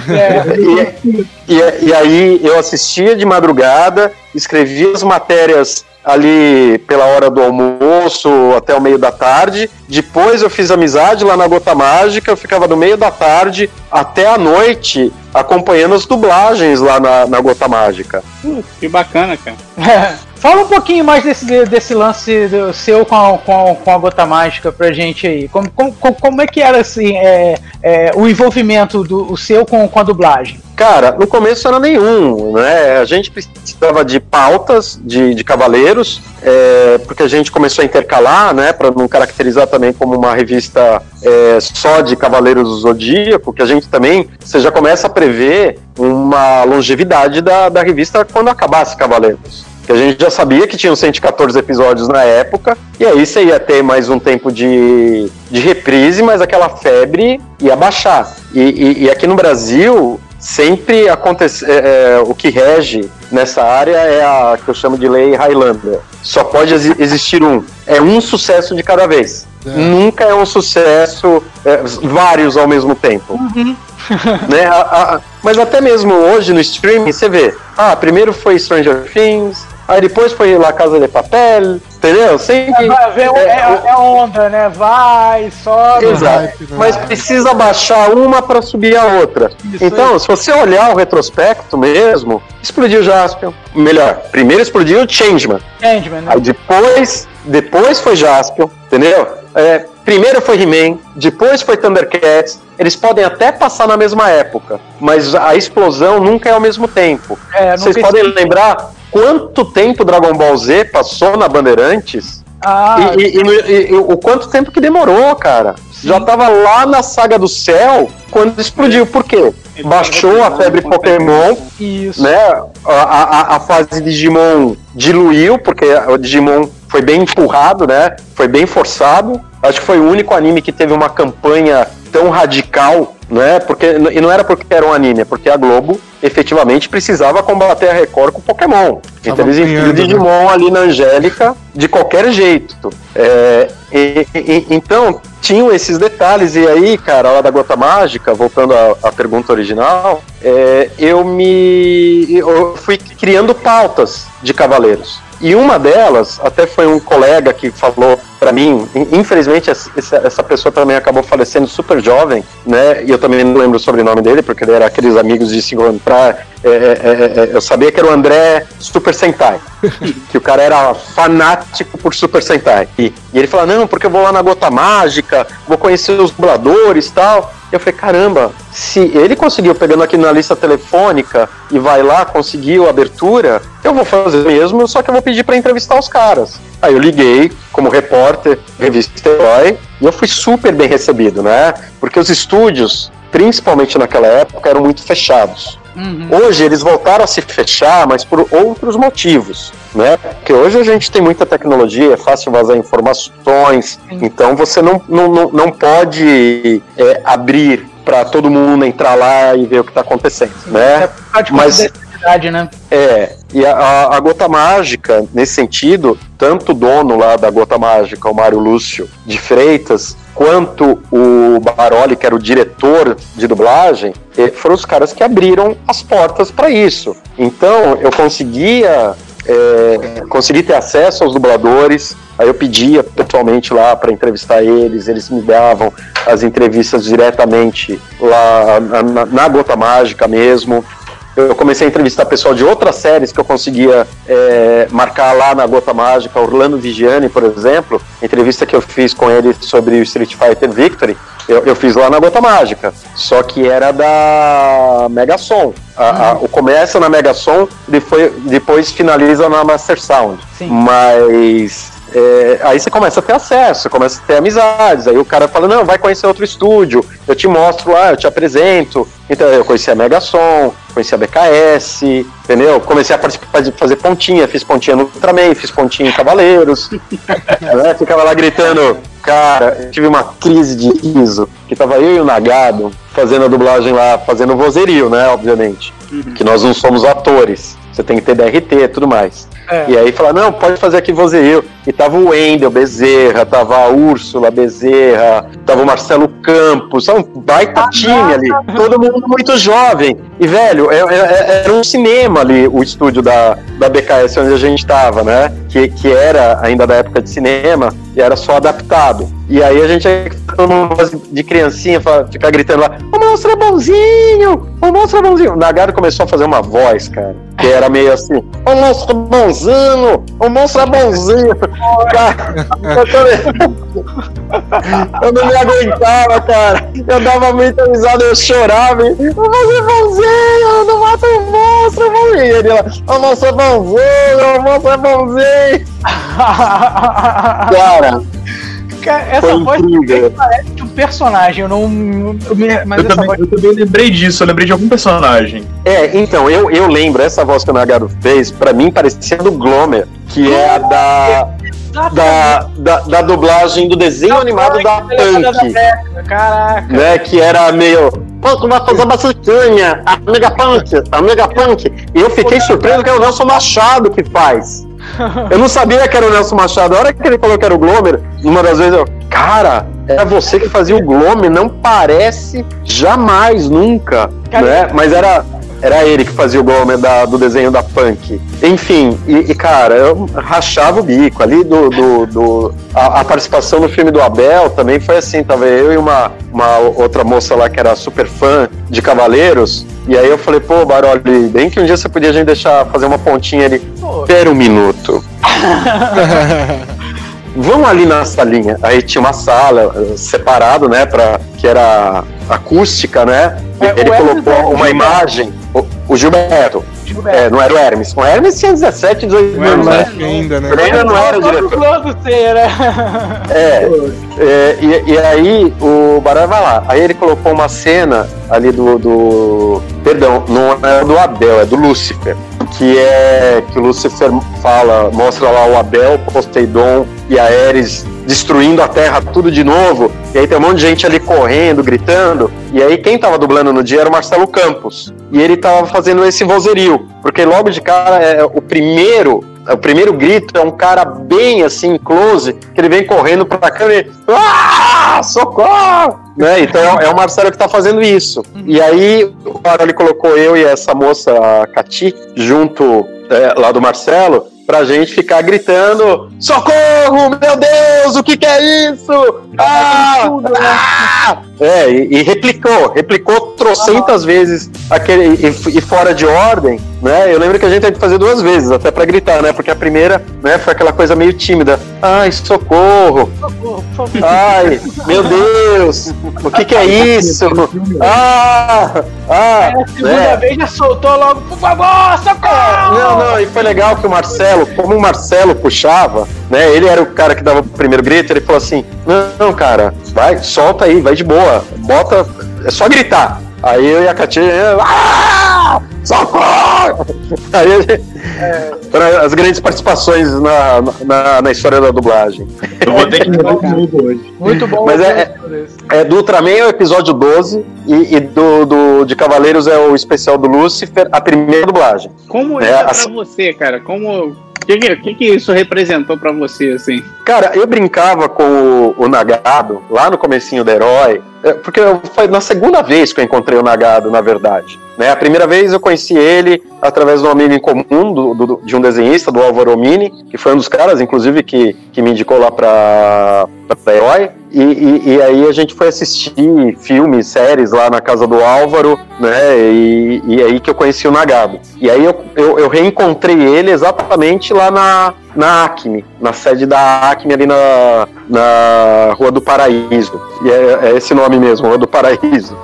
É, E, e, e aí eu assistia de madrugada, escrevia as matérias ali pela hora do almoço até o meio da tarde. Depois eu fiz amizade lá na Gota Mágica, eu ficava do meio da tarde até a noite acompanhando as dublagens lá na, na Gota Mágica. Putz, que bacana, cara. Fala um pouquinho mais desse, desse lance do seu com a, com, a, com a gota mágica pra gente aí. Como, como, como é que era assim, é, é, o envolvimento do o seu com, com a dublagem? Cara, no começo era nenhum, né? A gente precisava de pautas de, de cavaleiros, é, porque a gente começou a intercalar, né? Para não caracterizar também como uma revista é, só de Cavaleiros do Zodíaco, que a gente também, você já começa a prever uma longevidade da, da revista quando acabasse Cavaleiros. Que a gente já sabia que tinham 114 episódios na época, e aí você ia ter mais um tempo de, de reprise, mas aquela febre ia baixar. E, e- e aqui no Brasil, sempre acontece é, é, o que rege nessa área é a que eu chamo de lei Highlander. Só pode exi- existir um. É um sucesso de cada vez. Nunca é um sucesso é, vários ao mesmo tempo. [laughs] né? A- a- mas até mesmo hoje no streaming você vê. Ah, primeiro foi Stranger Things, aí depois foi La Casa de Papel, entendeu? Sempre. Vai, vem, é, é, é onda, né? Vai, sobe. Exato. né? Mas precisa baixar uma para subir a outra. Isso então, se você olhar o retrospecto mesmo, explodiu Jaspion. Melhor, primeiro explodiu o Changeman. Changeman, né? Aí depois, depois foi Jaspion, entendeu? É, primeiro foi He-Man, depois foi Thundercats. Eles podem até passar na mesma época, mas a explosão nunca é ao mesmo tempo. É, Vocês podem lembrar quanto tempo Dragon Ball Z passou na Bandeirantes? Ah, E, e- e- o quanto tempo que demorou, cara. Já tava lá na saga do céu quando explodiu. Por quê? Baixou a febre Pokémon, isso. né? A, a- a fase Digimon diluiu, porque o Digimon foi bem empurrado, né? Foi bem forçado. Acho que foi o único anime que teve uma campanha tão radical, né? Porque, e não era porque era um anime, é porque a Globo efetivamente precisava combater a Record com Pokémon. Então eles enfiam o né? Digimon ali na Angélica de qualquer jeito. É, e- e- então, tinham esses detalhes. E aí, cara, hora da gota mágica, voltando à, à pergunta original, é, eu me. Eu fui criando pautas de cavaleiros. E uma delas, até foi um colega que falou pra mim, in- infelizmente essa, pessoa também acabou falecendo super jovem, né? E eu também não lembro o sobrenome dele, porque ele era aqueles amigos de se encontrar. é, é, é, é, eu sabia que era o André Super Sentai, [laughs] que o cara era fanático por Super Sentai. E, e ele falou: Não, porque eu vou lá na Gota Mágica, vou conhecer os dubladores e tal. Eu falei, caramba, se ele conseguiu pegando aqui na lista telefônica e vai lá, conseguiu a abertura, eu vou fazer mesmo, só que eu vou pedir para entrevistar os caras. Aí eu liguei como repórter, revista Herói, e eu fui super bem recebido, né? Porque os estúdios, principalmente naquela época, eram muito fechados. Uhum. Hoje eles voltaram a se fechar, mas por outros motivos, né? Porque hoje a gente tem muita tecnologia, é fácil vazar informações, então você não, não, não, pode é, abrir para todo mundo entrar lá e ver o que está acontecendo, né? Mas... Mas- Verdade, né? É, e a- a, Gota Mágica, nesse sentido, tanto o dono lá da Gota Mágica, o Mário Lúcio de Freitas, quanto o Baroli, que era o diretor de dublagem, foram os caras que abriram as portas para isso. Então, eu conseguia, é, consegui ter acesso aos dubladores, aí eu pedia pessoalmente lá para entrevistar eles, eles me davam as entrevistas diretamente lá na- na- na Gota Mágica mesmo eu comecei a entrevistar pessoal de outras séries que eu conseguia é, marcar lá na Gota Mágica, Orlando Vigiani, por exemplo, entrevista que eu fiz com ele sobre o Street Fighter Victory, eu, eu fiz lá na Gota Mágica, só que era da Megason. A- a- o começa na Megason, depois, depois finaliza na Master Sound. Sim. Mas é, aí você começa a ter acesso, começa a ter amizades. Aí o cara fala: Não, vai conhecer outro estúdio, eu te mostro lá, eu te apresento. Então eu conheci a Megason, conheci a BKS, entendeu? Comecei a participar de fazer pontinha, fiz pontinha no Ultraman, fiz pontinha em Cavaleiros. [laughs] né? Ficava lá gritando. Cara, eu tive uma crise de riso, que tava eu e o Nagado fazendo a dublagem lá, fazendo vozerio, né? Obviamente. Que nós não somos atores. Você tem que ter DRT e tudo mais. É. E aí fala, não, pode fazer aqui vozerio. E tava o Wendel Bezerra, tava a Úrsula Bezerra, tava o Marcelo Campos, tava um baita time ali. Todo mundo muito jovem. E, velho, é- é- é- era um cinema ali, o estúdio da, da BKS onde a gente tava, né? Que, que era ainda da época de cinema e era só adaptado. E aí a gente todo mundo voz de criancinha ficar gritando lá, o monstro é bonzinho! O monstro é bonzinho! O Nagaro começou a fazer uma voz, cara, que era meio assim, o monstro é bonzinho! O monstro é bonzinho! Cara, eu, eu não me aguentava, cara. Eu dava muita risada, eu chorava. e, O monstro é bonzinho! Não mata o monstro, é bonzinho! E ele lá, o monstro é bonzinho! O monstro é bonzinho! [laughs] Cara, Cara, essa foi voz incrível. parece de um personagem, eu não. eu me- mas Eu essa também, voz. eu também lembrei disso, eu lembrei de algum personagem. É, então, eu, eu lembro, essa voz que o Nagaro fez, pra mim parecia do Glomer, que é a da, da, da, da dublagem do desenho animado da Punk, Caraca. né? Que era meio. Pô, tu vai fazer bacitinha, a Mega Punk, a Mega Punk. E eu fiquei surpreso que é o Nelson Machado que faz. [laughs] Eu não sabia que era o Nelson Machado. A hora que ele falou que era o Glomer, uma das vezes eu. Cara, era você que fazia o Glomer, não parece jamais, nunca. Né? Mas era. Era ele que fazia o Glomer da- do desenho da Punk. Enfim, e, e, cara, eu rachava o bico ali do. do, do- a, a participação no filme do Abel também foi assim, tava eu e uma, uma outra moça lá que era super fã de Cavaleiros. E aí eu falei, pô, Baroli, bem que um dia você podia a gente deixar fazer uma pontinha ali. Espera um minuto. [laughs] Vamos ali na salinha. Aí tinha uma sala eh, separado, né, para que era acústica, né? É, Ele colocou é uma imagem. O, o Gilberto. Gilberto. É, não era o Hermes. O Hermes tinha 17, 18 Não era anos, né? ainda, né? Ele ainda não era o diretor. né? É, é, e, e aí o Barão vai lá. Aí ele colocou uma cena ali do. do perdão, não é do Abel, é do Lúcifer. Que é que Lúcifer fala, mostra lá o Abel, Poseidon e a Ares destruindo a Terra tudo de novo. E aí tem um monte de gente ali correndo, gritando. E aí quem tava dublando no dia era o Marcelo Campos. E ele tava fazendo esse vozerio. Porque logo de cara é o primeiro o primeiro grito é um cara bem assim, close, que ele vem correndo pra câmera e. Ah! Socorro! Né? Então é, é o Marcelo que tá fazendo isso. E aí o Baroli colocou eu e essa moça, a Cati, junto é, lá do Marcelo, pra gente ficar gritando: Socorro! Meu Deus! O que, que é isso? Ah! Ah! É, e, e replicou, replicou trocentas vezes aquele e, e fora de ordem, né? Eu lembro que a gente teve que fazer duas vezes, até pra gritar, né? Porque a primeira, né, foi aquela coisa meio tímida. Ai, socorro! Ai, meu Deus! O que que é isso? Ah! Ah! A segunda né? vez já soltou logo, por favor, socorro! Não, não, e foi legal que o Marcelo, como o Marcelo puxava, né? Ele era o cara que dava o primeiro grito, ele falou assim: Não, não, cara, vai, solta aí, vai de boa, bota, é só gritar. Aí eu e a Katia, ah! Socorro! Aí foram as grandes participações na, na, na história da dublagem. Eu vou ter que hoje. Muito bom. Mas é- É, do Ultraman é o episódio 12 e, e do, do de Cavaleiros é o especial do Lúcifer, a primeira dublagem. Como É, é, pra assim- você, cara? Como. O que, que, que isso representou pra você, assim? Cara, eu brincava com o, o Nagado lá no comecinho do Herói, é, porque foi na segunda vez que eu encontrei o Nagado, na verdade. Né? A primeira vez eu conheci ele através de um amigo em comum, do, do- de um desenhista, do Álvaro Mini, que foi um dos caras, inclusive, que, que me indicou lá pra Herói. E, e- e aí a gente foi assistir filmes, séries lá na casa do Álvaro, né? E, e aí que eu conheci o Nagado. E aí eu, eu, eu reencontrei ele exatamente lá na, na Acme, na sede da Acme ali na, na Rua do Paraíso. E é, é esse nome mesmo, Rua do Paraíso.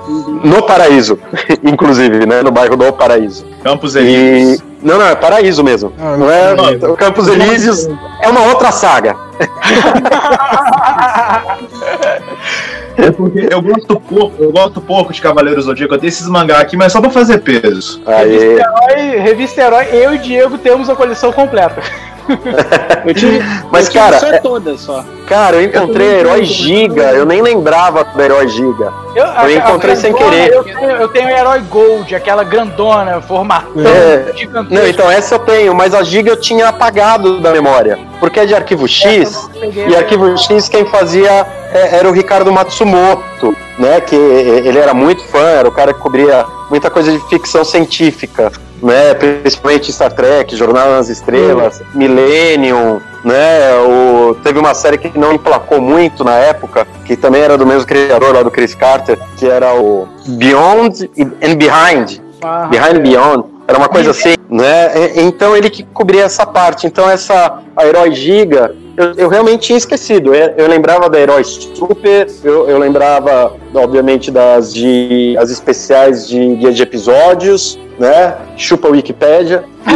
No Paraíso, [laughs] inclusive, né? No bairro do Paraíso. Campos E. Elíseos. Não, não, é Paraíso mesmo. Ah, Não é não. o Campos Elíseos, é uma outra saga. [laughs] É porque eu gosto pouco, eu gosto pouco de Cavaleiros do Zodíaco. Eu tenho esses mangá aqui, mas só pra fazer peso. Revista Herói, Revista Herói, eu e o Diego temos a coleção completa. [laughs] Eu tive, Mas, eu tive cara, só é- todas só. cara, eu encontrei Eu Herói Giga, eu nem lembrava do Herói Giga. Eu, Eu encontrei sem querer. Eu tenho, eu tenho Herói Gold, aquela grandona, formatão, É. Não, então essa eu tenho, mas a Giga eu tinha apagado da memória. Porque é de arquivo X, e arquivo X quem fazia é, era o Ricardo Matsumoto, né? Que ele era muito fã, era o cara que cobria muita coisa de ficção científica, né? Principalmente Star Trek, Jornada nas Estrelas, Millennium, né? O, teve uma série que não emplacou muito na época, que também era do mesmo criador lá do Chris Carter, que era o Beyond and Behind. Ah, Behind and Beyond. Era uma coisa assim, né? Então ele que cobria essa parte. Então essa a Herói Giga, eu, eu realmente tinha esquecido. Eu, eu lembrava da Herói Super, eu, eu lembrava, obviamente, das de as especiais de guia de episódios, né? Chupa a Wikipédia. [laughs]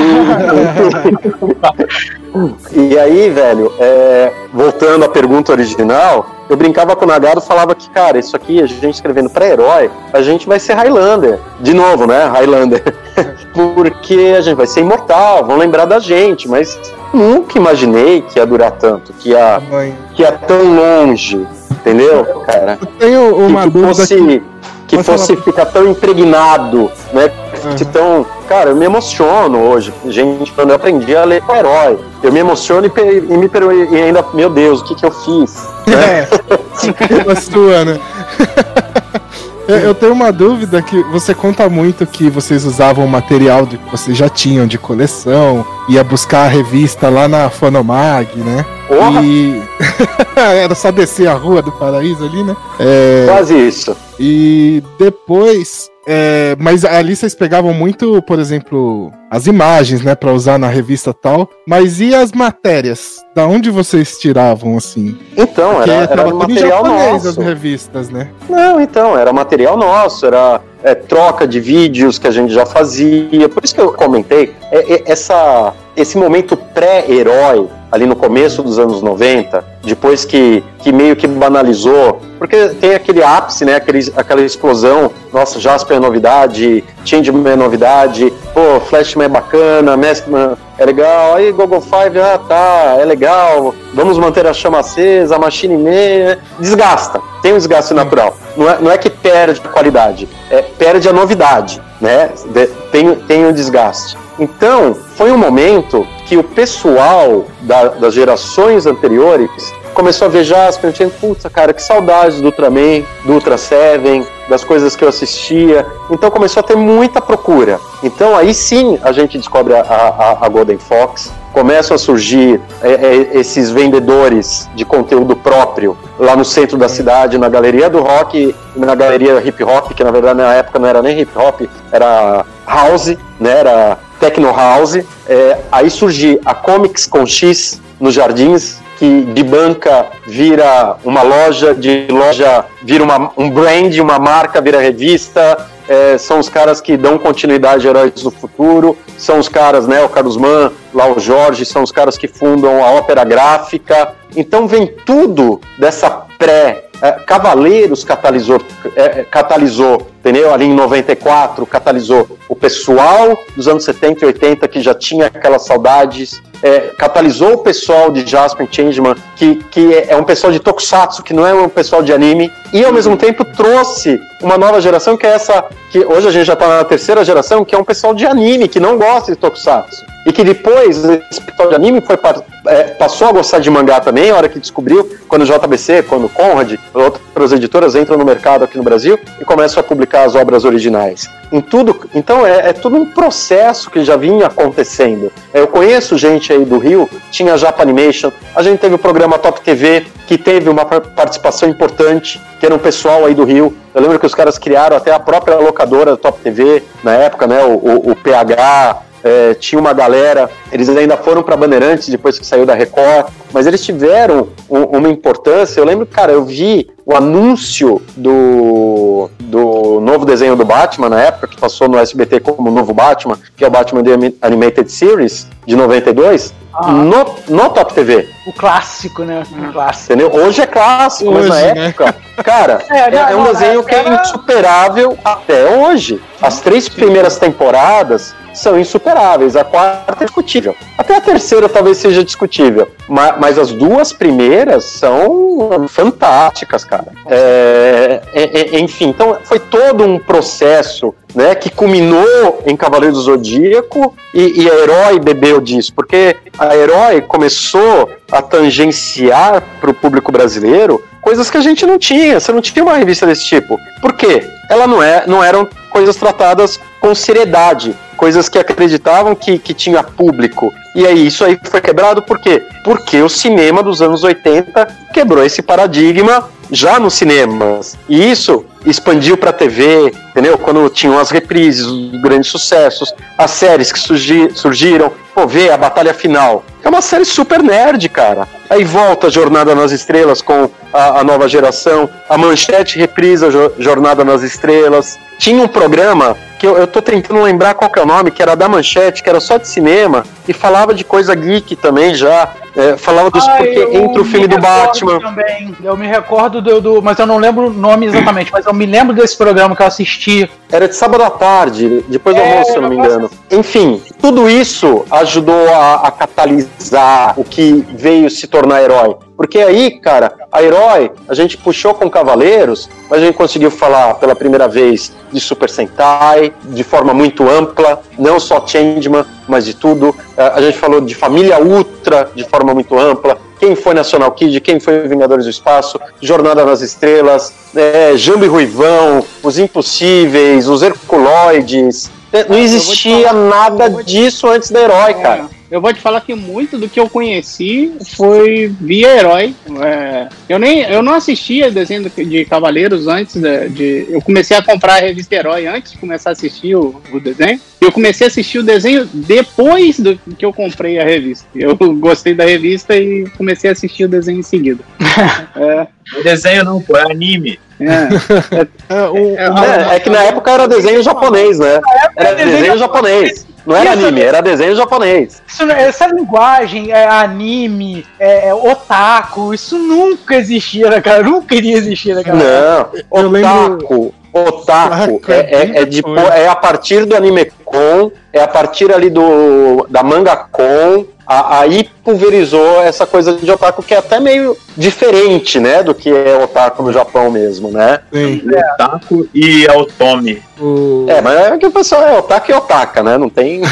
[laughs] [laughs] E, aí, velho, é, voltando à pergunta original, eu brincava com o Nagado falava que, cara, isso aqui, a gente escrevendo pra herói, a gente vai ser Highlander. De novo, né? Highlander. [laughs] Porque a gente vai ser imortal, vão lembrar da gente, mas nunca imaginei que ia durar tanto, que ia, Mãe. que ia tão longe, entendeu, cara? Eu tenho uma que, que dúvida fosse, que Pode fosse falar. ficar tão impregnado, né? Aham. Então, cara, eu me emociono hoje. Gente, quando eu aprendi a ler com herói, eu me emociono e, e me e ainda, meu Deus, o que, que eu fiz? É, a sua, né? Eu, tenho uma dúvida que você conta muito que vocês usavam o material que vocês já tinham de coleção, ia buscar a revista lá na Fonomag, né? Porra, E [laughs] era só descer a rua do paraíso ali, né? É, quase isso. E depois. É, mas ali vocês pegavam muito, por exemplo, as imagens, né, Pra usar na revista tal. Mas e as matérias? Da onde vocês tiravam assim? Então, Porque era, era material japonês as nosso. revistas, né? Não, então, era material nosso, era é, troca de vídeos que a gente já fazia. Por isso que eu comentei, é, é, essa, esse momento pré-herói, ali no começo dos anos 90, depois que, que meio que banalizou, porque tem aquele ápice, né, aquele, aquela explosão, nossa, Jasper é novidade, Changeman é novidade, pô, Flashman é bacana, Maskman é legal, aí Google Five, ah tá, é legal, vamos manter a chama acesa, a Machine Man, desgasta, tem um desgaste natural. Não é, não é que perde a qualidade, é, perde a novidade, né? De- tem, tem um desgaste. Então, foi um momento que o pessoal da- das gerações anteriores começou a ver Jasper, a gente, putz, cara, que saudades do Ultraman, do Ultra Seven, das coisas que eu assistia. Então começou a ter muita procura. Então aí sim a gente descobre a, a, a Golden Fox, começam a surgir é, é, esses vendedores de conteúdo próprio lá no centro da cidade, na galeria do rock, na galeria hip hop, que na verdade na época não era nem hip hop, era house, né? Era techno house. É, aí surge a Comics com X nos Jardins, que de banca vira uma loja, de loja vira uma, um brand, uma marca, vira revista. É, são os caras que dão continuidade a Heróis do Futuro, são os caras, né, o Carlos Mann, lá o Jorge, são os caras que fundam a ópera gráfica. Então vem tudo dessa pré é, Cavaleiros catalisou, é, catalisou, entendeu? Ali em 94, catalisou o pessoal dos anos 70 e 80 que já tinha aquelas saudades, é, catalisou o pessoal de Jasper Changeman, que, que é um pessoal de tokusatsu, que não é um pessoal de anime, e ao mesmo tempo trouxe uma nova geração que é essa, que hoje a gente já está na terceira geração, que é um pessoal de anime, que não gosta de tokusatsu. E que depois esse pessoal de anime foi, é, passou a gostar de mangá também, a hora que descobriu, quando o JBC, quando o Conrad, outras editoras entram no mercado aqui no Brasil e começam a publicar as obras originais. Em tudo, então é, é tudo um processo que já vinha acontecendo. É, eu conheço gente aí do Rio, tinha a Japa Animation, a gente teve o programa Top TV, que teve uma participação importante, que era um pessoal aí do Rio. Eu lembro que os caras criaram até a própria locadora do Top TV na época, né? O, o, o PH, é, tinha uma galera, eles ainda foram para Bandeirantes depois que saiu da Record, mas eles tiveram um, uma importância. Eu lembro, cara, eu vi o anúncio do, do novo desenho do Batman na época, que passou no SBT como novo Batman, que é o Batman The Animated Series de 92. Ah. No, no Top TV. O clássico, né? O clássico. Entendeu? Hoje é clássico, hoje, mas na né? época, [laughs] cara, é, é, é, um desenho que é insuperável até hoje. As três primeiras temporadas são insuperáveis. A quarta é discutível. Até a terceira talvez seja discutível. Mas, mas as duas primeiras são fantásticas, cara. É, é, é, enfim, então foi todo um processo né, que culminou em Cavaleiro do Zodíaco e, e a Herói bebeu disso, porque a Herói começou a tangenciar para o público brasileiro coisas que a gente não tinha. Você não tinha uma revista desse tipo. Por quê? Ela não, é, não eram coisas tratadas com seriedade, coisas que acreditavam que, que tinha público. E aí isso aí foi quebrado por quê? Porque o cinema dos anos 80 quebrou esse paradigma já nos cinemas. E isso expandiu para TV, entendeu? Quando tinham as reprises, os grandes sucessos, as séries que surgi, surgiram. Pô, vê a Batalha Final. É uma série super nerd, cara. Aí volta a Jornada nas Estrelas com a, a nova geração. A Manchete reprisa a Jornada nas Estrelas. Tinha um programa que eu, eu tô tentando lembrar qual que é o nome, que era da Manchete, que era só de cinema, e falava de coisa geek também já. É, falava dos ah, porque entre o filme do Batman. Também. Eu me recordo do, do, Mas eu não lembro o nome exatamente, mas eu me lembro desse programa que eu assisti. Era de sábado à tarde, depois do é, almoço, se eu não me engano. Enfim, tudo isso ajudou a, a catalisar o que veio se tornar herói. Porque aí, cara, a herói, a gente puxou com Cavaleiros, mas a gente conseguiu falar pela primeira vez de Super Sentai, de forma muito ampla, não só Changeman, mas de tudo. A gente falou de Família Ultra, de forma muito ampla. Quem foi National Kid, quem foi Vingadores do Espaço, Jornada nas Estrelas, é, Jambo e Ruivão, Os Impossíveis, Os Herculoides. Não existia nada disso antes da Herói, cara eu vou te falar que muito do que eu conheci foi via herói. É, eu nem eu não assistia desenho de Cavaleiros antes de, de, Eu comecei a comprar a revista Herói antes de começar a assistir o, o desenho. Eu comecei a assistir o desenho depois do que eu comprei a revista. Eu [laughs] gostei da revista e comecei a assistir o desenho em seguida. [laughs] é. Desenho não, pô, é anime. É. É, é, é, é, que na época era desenho japonês, né? Era desenho japonês. Não era anime, era desenho japonês. Isso, essa linguagem, é, anime, é, é, otaku, isso nunca existia, né, cara? Nunca iria existir, né, cara? Não, otaku. Otaku é, é, é, de, é a partir do anime com, é a partir ali do da manga com, a- aí pulverizou essa coisa de otaku que é até meio diferente, né, do que é otaku no Japão mesmo, né? Sim. Taco e Automi. O, É, mas é que o pessoal é otaku e otaka, né? Não tem. [laughs]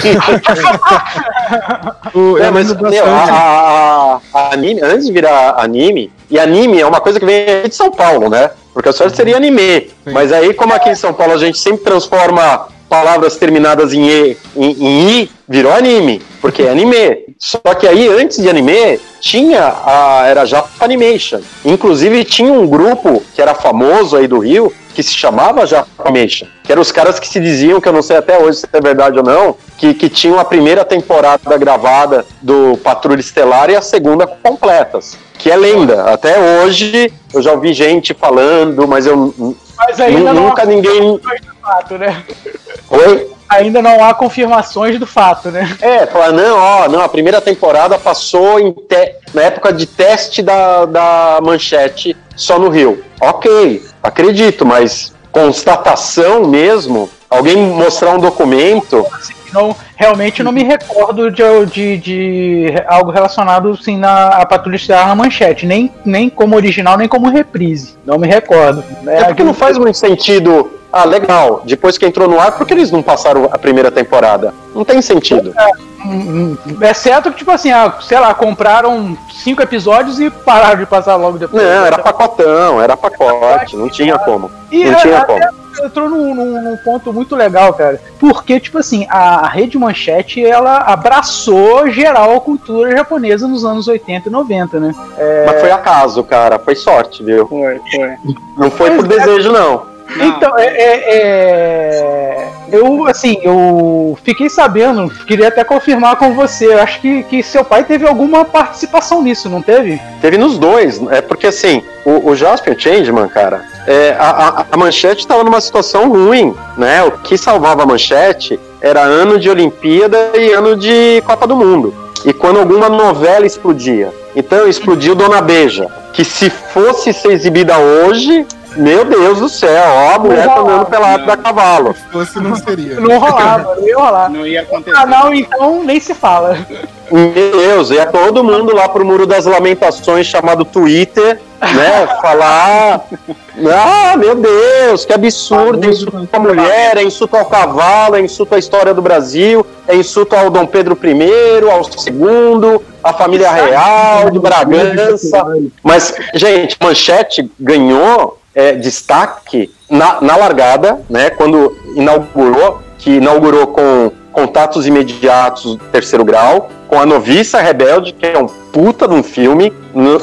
o, É, mas meu, bastante. a, a- a anime, antes de virar anime, e anime é uma coisa que vem de São Paulo, né? Porque o certo seria anime. Mas aí, como aqui em São Paulo a gente sempre transforma palavras terminadas em E em, em I, virou anime, porque é anime. Só que aí, antes de anime, tinha a. Era Japanimation. Inclusive, tinha um grupo que era famoso aí do Rio, que se chamava Japanimation. Que eram os caras que se diziam, que eu não sei até hoje se é verdade ou não, que, que tinham a primeira temporada gravada do Patrulha Estelar e a segunda completas. Que é lenda. Até hoje eu já ouvi gente falando, mas eu Mas não nunca há ninguém. fato, né? Oi? Ainda não há confirmações do fato, né? É, falar, não, ó, não, a primeira temporada passou em te- na época de teste da, da manchete só no Rio. Ok, acredito, mas constatação mesmo, alguém mostrar um documento, Não, realmente não me recordo de, de, de algo relacionado assim, na a Patrulha Estelar na manchete, nem, nem como original, nem como reprise. Não me recordo. é porque não faz muito sentido. Ah, legal, depois que entrou no ar, por que eles não passaram a primeira temporada? Não tem sentido. Hum, hum, Exceto que, tipo assim, ah, sei lá, compraram cinco episódios e pararam de passar logo depois. Não, era pacotão, era pacote, não tinha como. Não é, tinha como. Entrou num, num- num ponto muito legal, cara. Porque, tipo assim, a Rede Manchete, ela abraçou geral a cultura japonesa nos anos 80 e 90, né? Mas foi acaso, cara, foi sorte, viu? Foi, foi. Não foi por é. desejo, não. Não. Então, é, é- é- eu, assim, eu fiquei sabendo, queria até confirmar com você, acho que, que seu pai teve alguma participação nisso, não teve? Teve nos dois, é porque assim, o, o Jaspion Changeman, cara, é, a, a- manchete estava numa situação ruim, né? O que salvava a manchete era ano de Olimpíada e ano de Copa do Mundo. E quando alguma novela explodia. Então explodiu Dona Beija, que se fosse ser exibida hoje, meu Deus do céu, ó, a mulher tá andando pelado da cavalo. Se fosse, não seria. Não rolava, não ia rolar. Não ia O acontecer. canal, então, nem se fala. Meu Deus, ia todo mundo lá pro Muro das Lamentações, chamado Twitter, né? Falar. Ah, meu Deus, que absurdo! É insulto à mulher, é insulto ao cavalo, é insulto à história do Brasil, é insulto ao Dom Pedro I, ao segundo, à família real de Bragança. Mas, gente, Manchete ganhou é, destaque na, na largada, né? Quando inaugurou, que inaugurou com contatos imediatos terceiro grau, com a Noviça Rebelde, que é um puta de um filme,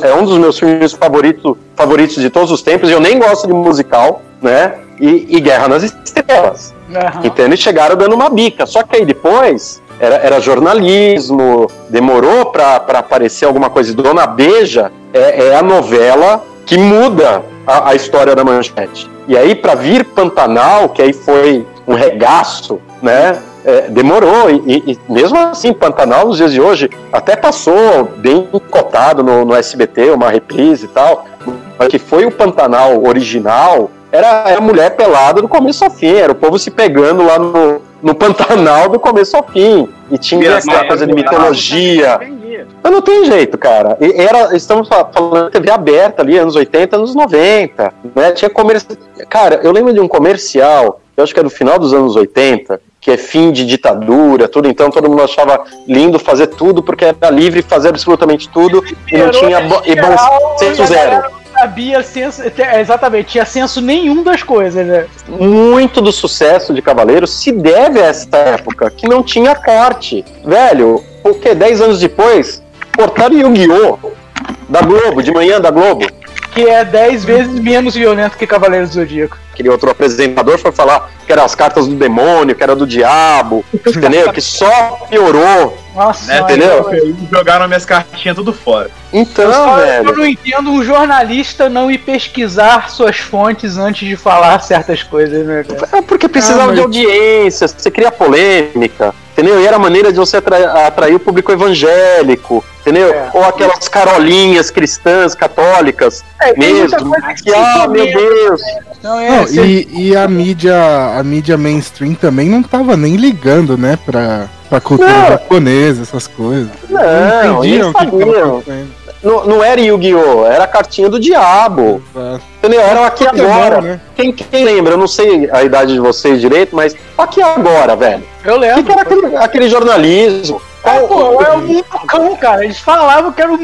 é um dos meus filmes favoritos, favoritos de todos os tempos, e eu nem gosto de musical, né? E, e Guerra nas Estrelas. Aham. Então eles chegaram dando uma bica. Só que aí depois era, era jornalismo, demorou pra pra aparecer alguma coisa. Dona Beija é, é a novela que muda a, a história da manchete. E aí, pra vir Pantanal, que aí foi um regaço, né? é, demorou. E, e- mesmo assim, Pantanal, nos dias de hoje, até passou bem cotado no, no SBT, uma reprise e tal. Que foi o Pantanal original, era, era mulher pelada do começo ao fim, era o povo se pegando lá no, no Pantanal do começo ao fim. E tinha as essa coisa de mitologia. Mas não tem jeito, cara. Era, estamos fa- falando de TV aberta ali, anos 80, anos 90. Né? Tinha comercial. Cara, eu lembro de um comercial, eu acho que é do final dos anos 80, que é fim de ditadura, tudo. Então todo mundo achava lindo fazer tudo, porque era livre fazer absolutamente tudo e não tinha e bom senso zero. Sabia senso, exatamente, tinha senso nenhum das coisas, né? muito do sucesso de Cavaleiros se deve a essa época, que não tinha corte. Velho, porque 10 anos depois, cortaram Yu-Gi-Oh! da Globo, de manhã da Globo. Que é 10 vezes menos violento que Cavaleiros do Zodíaco. Aquele outro apresentador foi falar que era as cartas do demônio, que era do diabo, entendeu? Que só piorou. Nossa, Né, entendeu? eu- Jogaram minhas cartinhas tudo fora. Então, Eu, só, eu velho. não entendo um jornalista não ir pesquisar suas fontes antes de falar certas coisas, né, cara? É porque precisava Ah, mas- de audiência, você cria polêmica, entendeu? E era a maneira de você atrair, atrair o público evangélico, entendeu? É. Ou aquelas carolinhas cristãs, católicas, É, mesmo. que ah, meu. Deus! Não, é, Não, e, e a mídia, a mídia mainstream também não tava nem ligando, né, pra, pra cultura Não. japonesa, essas coisas. Não, entendiam eles o que que tava sabiam. acontecendo. Não, não era Yu-Gi-Oh! Era a cartinha do diabo. Exato. Entendeu? Era o aqui Pokémon, agora. né? Quem, quem lembra? Eu não sei a idade de vocês direito, mas aqui agora, velho. eu O que, lembro. que era aquele, aquele jornalismo? Ah, Qual- pô, é o mundo cão, cara. Eles falavam que era o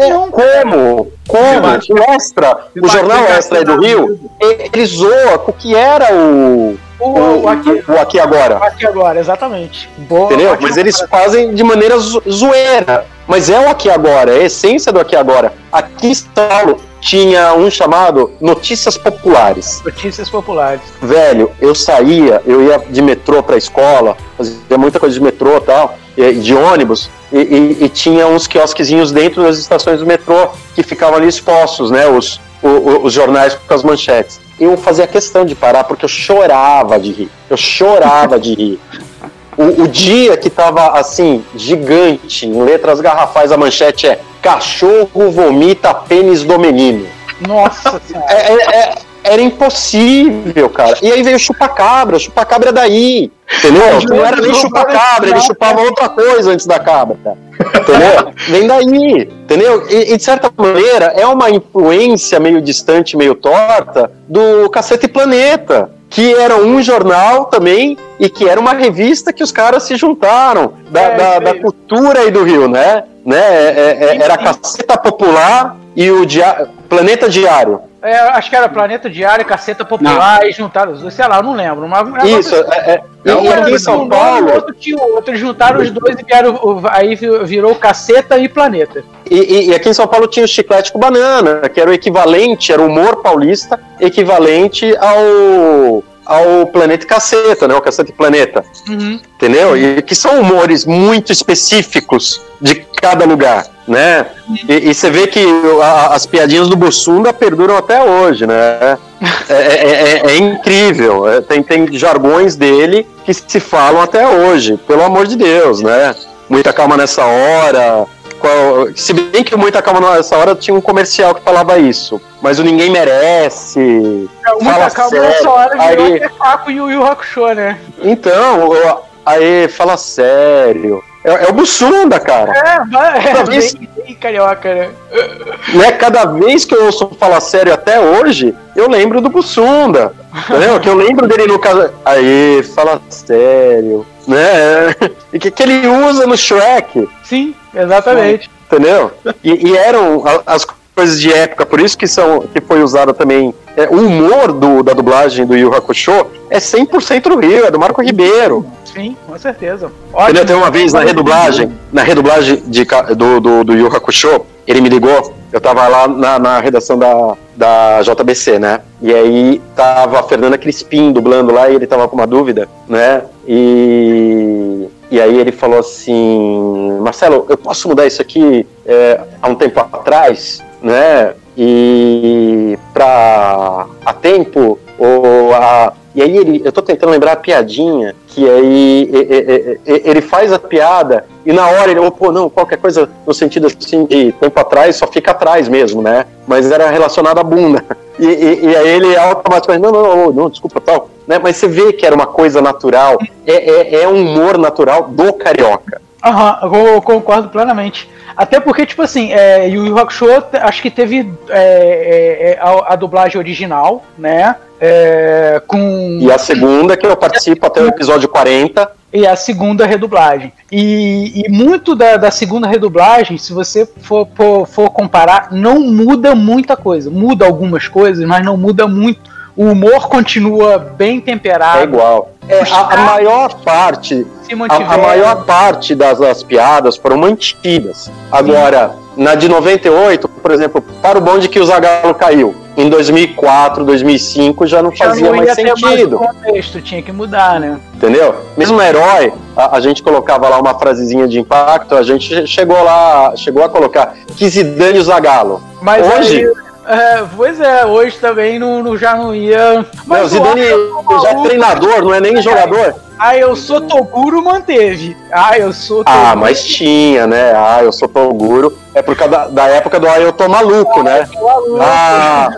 Como? É, como? Como? O Extra, o jornal Extra aí do Rio, ele zoa com o que era o, O, o, o aqui, o aqui agora. aqui agora, exatamente. Boa, Entendeu? Mas eles fazem de maneira zo- zoeira. Mas é o aqui agora, é a essência do aqui agora. Aqui em São Paulo tinha um chamado Notícias Populares. Notícias populares. Velho, eu saía, eu ia de metrô pra escola, fazia muita coisa de metrô e tal, de ônibus, e, e- e tinha uns quiosquezinhos dentro das estações do metrô que ficavam ali expostos, né? Os, os jornais com as manchetes. Eu fazia questão de parar porque eu chorava de rir. Eu chorava de rir. O, o dia que tava assim, gigante, em letras garrafais, a manchete é Cachorro vomita pênis do menino. Nossa senhora. [laughs] É- é- é- era impossível, cara. E aí veio o chupacabra, o chupacabra é daí. Entendeu? Não era nem chupacabra, ele chupava outra coisa antes da cabra. Entendeu? [laughs] Vem daí. Entendeu? E, e, de certa maneira, é uma influência meio distante, meio torta, do Cacete Planeta. Que era um jornal também e que era uma revista que os caras se juntaram da, É, da, da cultura aí do Rio, né? né? É- é- é- era Sim. Caceta Popular e o dia... Planeta Diário. É, acho que era Planeta Diário, Caceta Popular e juntaram os dois. Sei lá, eu não lembro. Mas, Isso, é, é, e, Um e era aqui em São nome, O Paulo, outro tinha o outro. Juntaram os dois e vieram, aí vi- virou Caceta e Planeta. e, e- e aqui em São Paulo tinha o chiclete com banana, que era o equivalente, era o humor paulista, equivalente ao, ao Planeta Caceta, né? O Caceta e Planeta, entendeu? E que são humores muito específicos de cada lugar, né? E, e você vê que a- as piadinhas do Bussunda perduram até hoje, né? É, é- é- é incrível. É, tem, tem jargões dele que se falam até hoje, pelo amor de Deus, né? Muita calma nessa hora. Qual- se bem que Muita Calma nessa hora tinha um comercial que falava isso. Mas o Ninguém Merece. Muita Fala calma sério. nessa hora virou Aí- e o Yu Hakusho, né? Então, o- aí, fala sério. É, é o Bussunda, cara. É, é Toda vez- bem, bem carioca, né? né, cada vez que eu ouço falar sério até hoje, eu lembro do Bussunda. Entendeu? que eu lembro dele no caso. Aí, fala sério. Né? E que, que ele usa no Shrek. Sim, exatamente. Entendeu? E, e eram as coisas de época, por isso que, são, que foi usado também. é, o humor do, da dublagem do Yu Hakusho é 100% do Rio, é do Marco Ribeiro. Sim, com certeza. Entendeu? Tem uma vez na redublagem, na redublagem de, do, do, do Yu Hakusho, ele me ligou, eu tava lá na, na redação da, da JBC, né? E aí tava a Fernanda Crispim dublando lá e ele tava com uma dúvida, né? E, e aí ele falou assim, Marcelo, eu posso mudar isso aqui é, há um tempo atrás, né? E pra a tempo ou a e aí ele, eu tô tentando lembrar a piadinha, que aí ele faz a piada e na hora ele, oh, pô, não, qualquer coisa no sentido assim, de tempo atrás só fica atrás mesmo, né? Mas era relacionado à bunda. E, e- e aí ele automaticamente, não, não, não, não, desculpa, tal. Né? Mas você vê que era uma coisa natural, é, é, é um humor natural do carioca. Aham, eu concordo plenamente. Até porque, tipo assim, é, Yu Yu Hakusho, acho que teve é, é, é, a, a dublagem original, né? É, com E a segunda, que eu participo até o episódio 40, e a segunda redublagem. E, e muito da, da segunda redublagem, se você for, for, for comparar, não muda muita coisa. Muda algumas coisas, mas não muda muito. O humor continua bem é temperado. igual. É, a, a maior parte a, a maior parte das, das piadas foram mantidas. Agora, na de 98, por exemplo, para o bonde que o Zagalo caiu, em 2004, 2005 já não já fazia não mais mais sentido, o contexto, tinha que mudar, né? entendeu? Mesmo no herói, a, a gente colocava lá uma frasezinha de impacto, a gente che- chegou lá, chegou a colocar que Zidane o Zagalo. Mas Hoje? aí, é, pois é, hoje também não, não- já não ia. Não, o Mas o Zidane Arthur já é maluco, treinador, não é nem jogador. Ah, eu sou Toguro manteve. Ah, eu sou Toguro. Ah, mas tinha, né? Ah, eu sou Toguro. É por causa da, da época do Ah, eu tô maluco, né? Ah,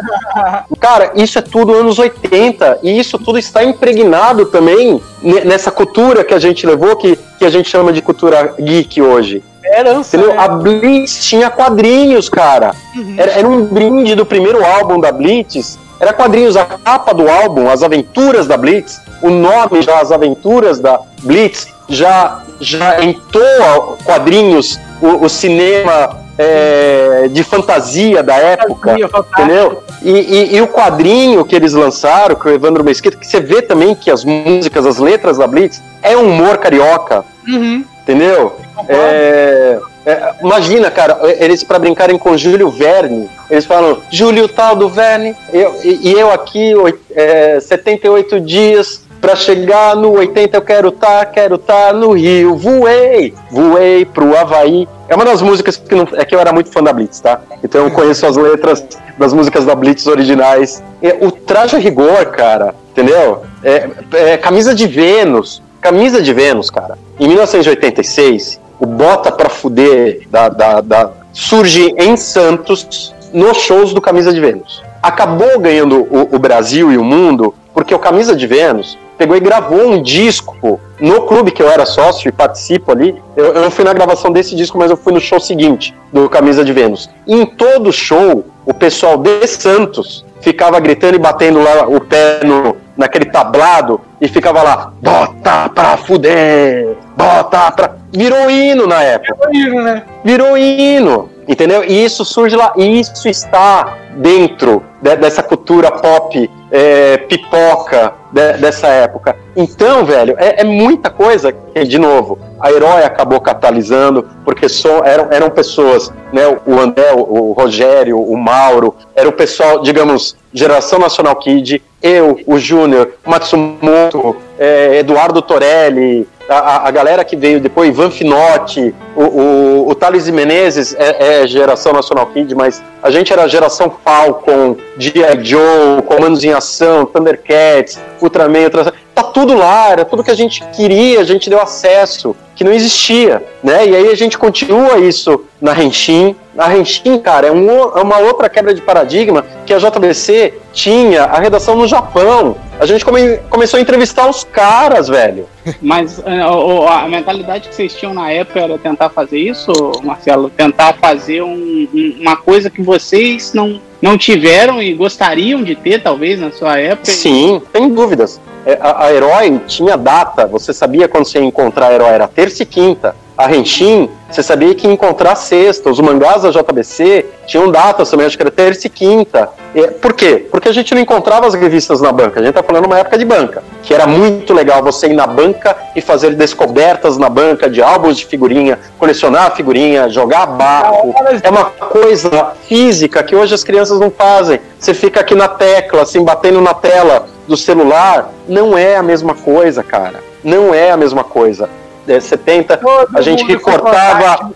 cara, isso é tudo anos 80 e isso tudo está impregnado também ne- nessa cultura que a gente levou, que, que a gente chama de cultura geek hoje. Herança. Entendeu? né? A Blitz tinha quadrinhos, cara. Era, era um brinde do primeiro álbum da Blitz. Era quadrinhos, a capa do álbum, As Aventuras da Blitz, o nome já As Aventuras da Blitz, já, já entrou quadrinhos, o, o cinema é, de fantasia da época. Fantasia. Entendeu? E, e- e o quadrinho que eles lançaram, que o Evandro Mesquita, que você vê também que as músicas, as letras da Blitz, é humor carioca, Uhum. entendeu? É, é, imagina, cara, eles para brincarem com Júlio Verne, eles falam, Júlio tal do Verne, eu, e, eu aqui, é, 78 dias para chegar no 80 eu quero tá, quero tá no Rio, voei, voei pro Havaí. É uma das músicas que, não, é que eu era muito fã da Blitz, tá? Então eu conheço as letras das músicas da Blitz originais. É, o traje a rigor, cara, entendeu? É, é, camisa de Vênus, camisa de Vênus, cara. Em 1986, o Bota Pra Fuder da, da, da- surge em Santos nos shows do Camisa de Vênus. Acabou ganhando o, o Brasil e o mundo porque o Camisa de Vênus pegou e gravou um disco no clube que eu era sócio e participo ali. Eu, eu não fui na gravação desse disco, mas eu fui no show seguinte do Camisa de Vênus. E em todo show, o pessoal de Santos ficava gritando e batendo lá o pé no, naquele tablado e ficava lá, bota pra fuder, bota pra. Virou hino na época Hino, né? virou hino, entendeu? E isso surge lá, e isso está dentro de- dessa cultura pop é, pipoca de- dessa época. Então, velho, é, é muita coisa que, de novo, a Herói acabou catalisando, porque só eram, eram pessoas, né? O André, o, Rogério, o Mauro, era o pessoal, digamos, geração Nacional Kid, eu, o Júnior, Matsumoto, é, Eduardo Torelli, a, a- galera que veio depois, Ivan Finotti, o, o, o Thales Menezes é, é geração Nacional Kid, mas a gente era geração Falcon, G.I. Joe, Comandos em Ação, Thundercats, Ultraman, Ultra... tá tudo lá, era tudo que a gente queria, a gente deu acesso, que não existia, né? E aí a gente continua isso na Henshin. A Henshin, cara, é, um é uma outra quebra de paradigma que a JBC tinha a redação no Japão. A gente come- começou a entrevistar os caras, velho. [laughs] Mas é, o- o- a mentalidade que vocês tinham na época era tentar fazer isso, Marcelo? Tentar fazer um- uma coisa que vocês não, não tiveram e gostariam de ter, talvez, na sua época? Sim, sem dúvidas. É, A, a Herói tinha data, você sabia quando você ia encontrar a Herói, era terça e quinta. A Henshin, você sabia que ia encontrar sexta. Os mangás da JBC tinham datas também, acho que era terça e quinta. É, por quê? Porque a gente não encontrava as revistas na banca. A gente tá falando uma época de banca, que era muito legal você ir na banca e fazer descobertas na banca de álbuns de figurinha, colecionar figurinha, jogar barco. É uma coisa física que hoje as crianças não fazem. Você fica aqui na tecla, assim, batendo na tela do celular. Não é a mesma coisa, cara. Não é a mesma coisa. É, 70, a gente recortava,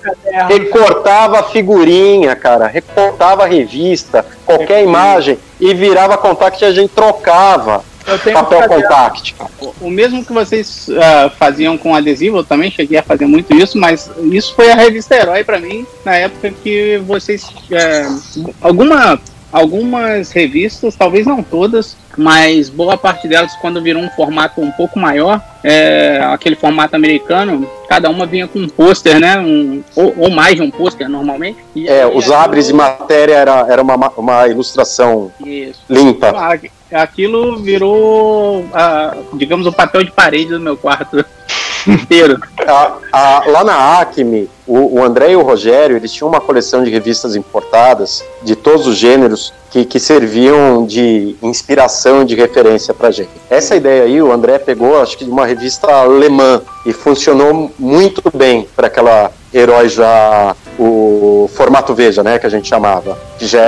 recortava figurinha, cara, recortava revista, qualquer imagem e virava contact e a gente trocava papel um contact. O- mesmo que vocês ah, faziam com adesivo, eu também cheguei a fazer muito isso, mas isso foi a revista Herói pra mim, na época que vocês. eh, alguma, algumas revistas, talvez não todas, mas boa parte delas, quando virou um formato um pouco maior, eh, aquele formato americano, cada uma vinha com um pôster, né? Um, ou, ou mais de um pôster normalmente. E É, os abres de matéria era, era uma, uma ilustração Isso. limpa. Ah, Aquilo virou, ah, digamos, o papel de parede do meu quarto inteiro. A- a- lá na Acme, o, o André e o Rogério, eles tinham uma coleção de revistas importadas de todos os gêneros que, que serviam de inspiração e de referência pra gente. Essa ideia aí, o André pegou, acho que de uma revista alemã e funcionou muito bem para aquela herói já o formato Veja, né, que a gente chamava, que já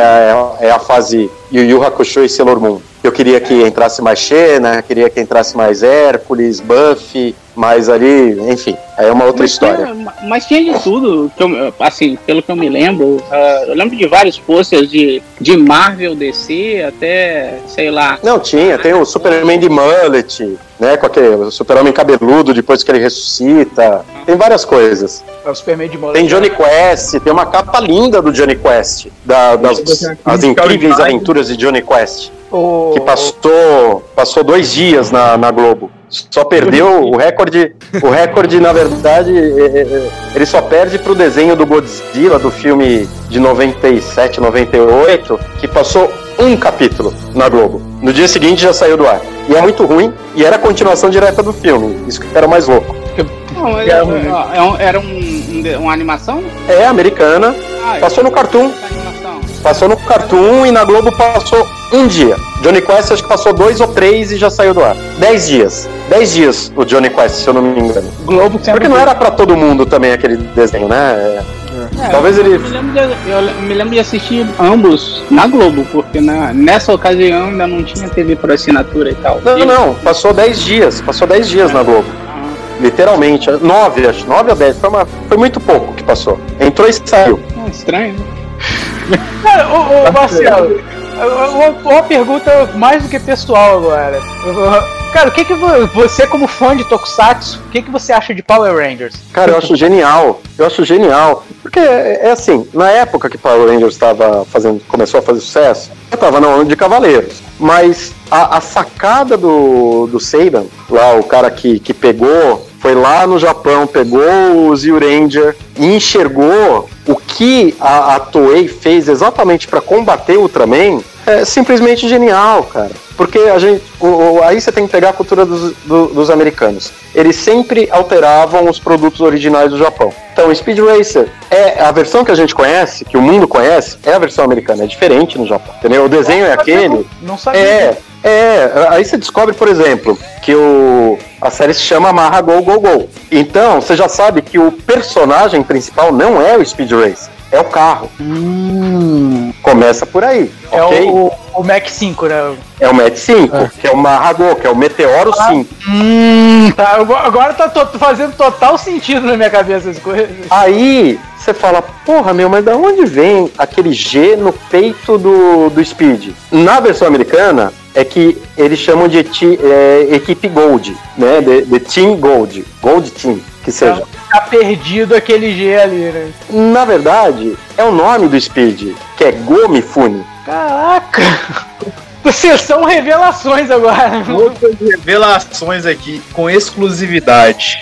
é, é a fase Yu Yu Hakusho e Sailor Moon. Eu queria que entrasse mais Xena, queria que entrasse mais Hércules, Buffy, mais ali, enfim, aí é uma outra mas história. Tinha, mas tinha de tudo, eu- assim, pelo que eu me lembro. ah, eu lembro de vários posters de, de Marvel, DC, até, sei lá. Não, tinha, tem o Superman de Mullet, né? Com aquele super-homem cabeludo depois que ele ressuscita. Tem várias coisas. É o Superman de Tem Johnny Quest, tem uma capa linda do Johnny Quest, da- das as incríveis aventuras de Johnny Quest, O... que passou, passou dois dias na, na Globo. Só perdeu o recorde. O recorde, na verdade, é- é- é- ele só perde pro desenho do Godzilla, do filme de 97, 98, que passou um capítulo na Globo. No dia seguinte já saiu do ar. E é muito ruim, e era a continuação direta do filme. Isso que era mais louco. Não, um- era um, um- uma animação? É americana, Ah, Passou no Cartoon. passou no Cartoon e na Globo passou um dia. Johnny Quest acho que passou dois ou três e já saiu do ar. Dez dias. Dez dias o Johnny Quest, se eu não me engano. Globo sempre. Porque não era pra todo mundo também aquele desenho, né? É, Talvez eu, ele- Eu me, lembro de, eu me lembro de assistir ambos na Globo, porque na, nessa ocasião ainda não tinha TV por assinatura e tal. Não, não, passou dez dias. Passou dez dias na Globo. Ah, Literalmente. Nove, acho. Nove ou dez. Foi, uma- foi muito pouco que passou. Entrou e saiu. é estranho, né? Cara, [laughs] ô, ô, Marcelo, [laughs] uma, uma pergunta mais do que pessoal agora. Cara, o que que vo- você, como fã de Tokusatsu, o que que você acha de Power Rangers? Cara, eu acho genial. Eu acho genial. Porque é é assim, na época que Power Rangers estava fazendo, começou a fazer sucesso, eu tava na onda de Cavaleiros. Mas a, a sacada do, do Seiban, lá o cara que, que pegou, foi lá no Japão, pegou o Zio Ranger e enxergou o que a, a Toei fez exatamente para combater o Ultraman, é simplesmente genial, cara. Porque a gente. o- o- aí você tem que pegar a cultura dos, do- dos americanos. Eles sempre alteravam os produtos originais do Japão. Então, Speed Racer é a versão que a gente conhece, que o mundo conhece, é a versão americana, é diferente no Japão. Entendeu? O desenho é aquele. Não sabia. É, é. Aí você descobre, por exemplo, que o, a série se chama Marra Go Go Go. Então, você já sabe que o personagem principal não é o Speed Racer, é o carro. Começa por aí. É ok? o, o Mac 5, né? É o Met 5, que é o Marrago, que é o Meteoro 5. Hum, tá. Agora- tá to- fazendo total sentido na minha cabeça as coisas. Aí você fala, porra, meu, mas da onde vem aquele G no peito do, do Speed? Na versão americana, é que eles chamam de é, equipe Gold, né? De, de Team Gold, Gold Team, que seja. Tá perdido aquele G ali, né? Na verdade, é o nome do Speed, que é Gomifune. Caraca! [laughs] Vocês são revelações agora. Outras revelações aqui com exclusividade.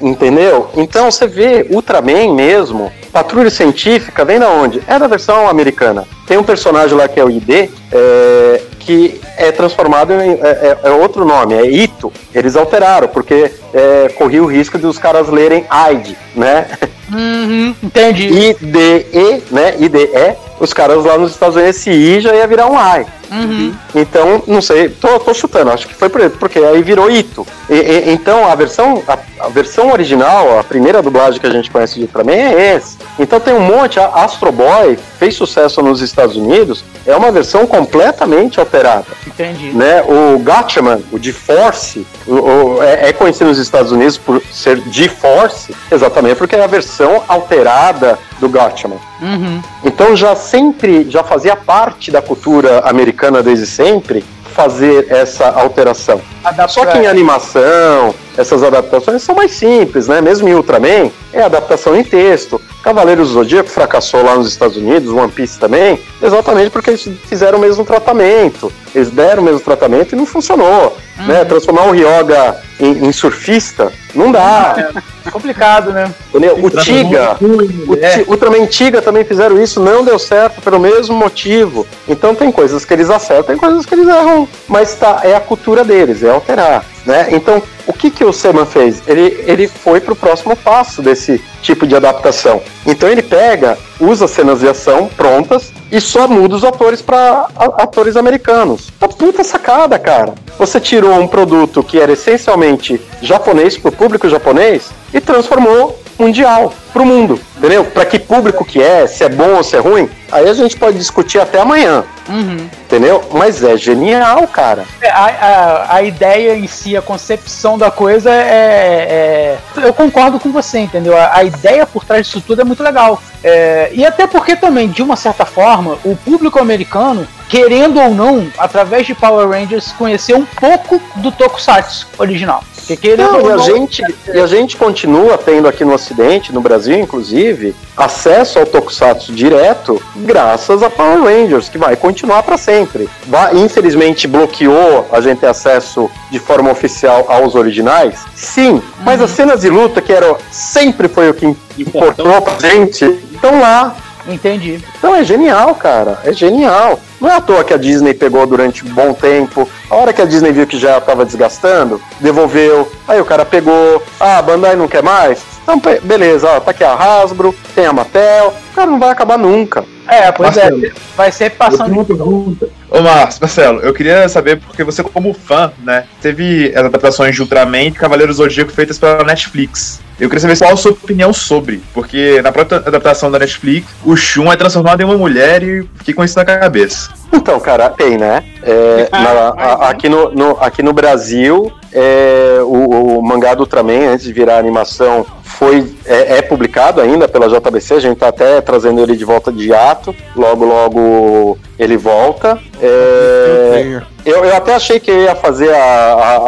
Entendeu? Então você vê Ultraman mesmo, Patrulha Científica, vem da onde? É da versão americana. Tem um personagem lá que é o ID, é, que é transformado em é, é- é outro nome, é Ito. Eles alteraram, porque é, corria o risco de os caras lerem ID, né? Uhum, entendi. IDE, né? IDE, os caras lá nos Estados Unidos, esse I já ia virar um I. Uhum. Então, não sei, tô, tô chutando, acho que foi por porque aí virou Ito. E- e- então, a versão, a, a versão original, a primeira dublagem que a gente conhece de Ultraman é esse. Então tem um monte, a Astro Boy fez sucesso nos Estados Unidos, é uma versão completamente alterada. Entendi. Né? O Gatchaman, o D-Force, o- o- é, é conhecido nos Estados Unidos por ser D-Force, exatamente porque é a versão alterada do Gatchaman. Uhum. Então já sempre, já fazia parte da cultura americana desde sempre fazer essa alteração. Adaptar- Só que em animação, essas adaptações são mais simples, né? Mesmo em Ultraman, é adaptação em texto. Cavaleiros do Zodíaco fracassou lá nos Estados Unidos, One Piece também, exatamente porque eles fizeram o mesmo tratamento. Eles deram o mesmo tratamento e não funcionou. Né? Transformar o Ryoga em, em surfista, não dá. É [laughs] complicado, né? O Tiga, o É. Ultraman Tiga também fizeram isso, não deu certo pelo mesmo motivo. Então tem coisas que eles acertam, tem coisas que eles erram, mas tá, é a cultura deles, é alterar, né? Então, o que que o Seman fez? Ele, ele foi pro próximo passo desse tipo de adaptação. Então ele pega, usa cenas de ação prontas e só muda os atores para atores americanos. Uma puta sacada, cara. Você tirou um produto que era essencialmente japonês pro público japonês e transformou mundial pro mundo, entendeu? Para que público que é, se é bom ou se é ruim, aí a gente pode discutir até amanhã, Uhum. entendeu? Mas é genial, cara. É, A, a, a ideia em si, a concepção da coisa é. é- eu concordo com você, entendeu? A, a ideia por trás disso tudo é muito legal. É, e até porque também, de uma certa forma, o público americano querendo ou não, através de Power Rangers, conhecer um pouco do Tokusatsu original. Porque querendo Não, ou e a, gente, e a gente continua tendo aqui no Ocidente, no Brasil inclusive, acesso ao Tokusatsu direto graças a Power Rangers, que vai continuar para sempre. Vai- infelizmente bloqueou a gente ter acesso de forma oficial aos originais, sim, mas as cenas de luta, que era, sempre foi o que importou pra gente, estão lá. Entendi. Então é genial, cara. É genial. Não é à toa que a Disney pegou durante um bom tempo. A hora que a Disney viu que já estava desgastando, devolveu. Aí o cara pegou. Ah, a Bandai não quer mais? Então, beleza, ó, tá aqui a Hasbro, tem a Mattel. O cara não vai acabar nunca. É, pois Marcelo, é. Vai ser Eu passando. pergunta. Ô, Marcos, Marcelo, eu queria saber, porque você, como fã, né, teve as adaptações de Ultraman e Cavaleiros do Zodíaco feitas pela Netflix. Eu queria saber qual a sua opinião sobre, porque na própria adaptação da Netflix, o Shun é transformado em uma mulher e fiquei com isso na cabeça. Então, cara, tem, né? É, na- a- aqui, no, no- aqui no Brasil, é, o, o mangá do Ultraman, antes de virar animação, foi, é, é publicado ainda pela JBC, a gente tá até trazendo ele de volta de ato, logo, logo ele volta. É, eu, eu até achei que eu ia fazer a,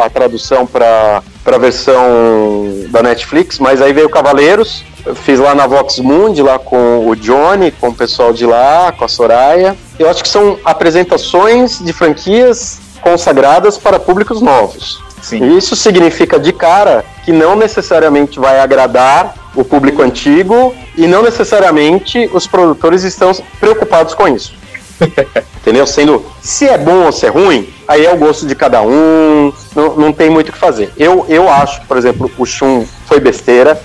a- a tradução para a versão da Netflix, mas aí veio Cavaleiros. Eu fiz lá na Vox Mundi, lá com o Johnny, com o pessoal de lá, com a Soraya. Eu acho que são apresentações de franquias consagradas para públicos novos. Sim. Isso significa de cara que não necessariamente vai agradar o público antigo e não necessariamente os produtores estão preocupados com isso. [laughs] Entendeu? Sendo se é bom ou se é ruim, aí é o gosto de cada um, não, não tem muito o que fazer. Eu, eu acho, por exemplo, o Shun foi besteira.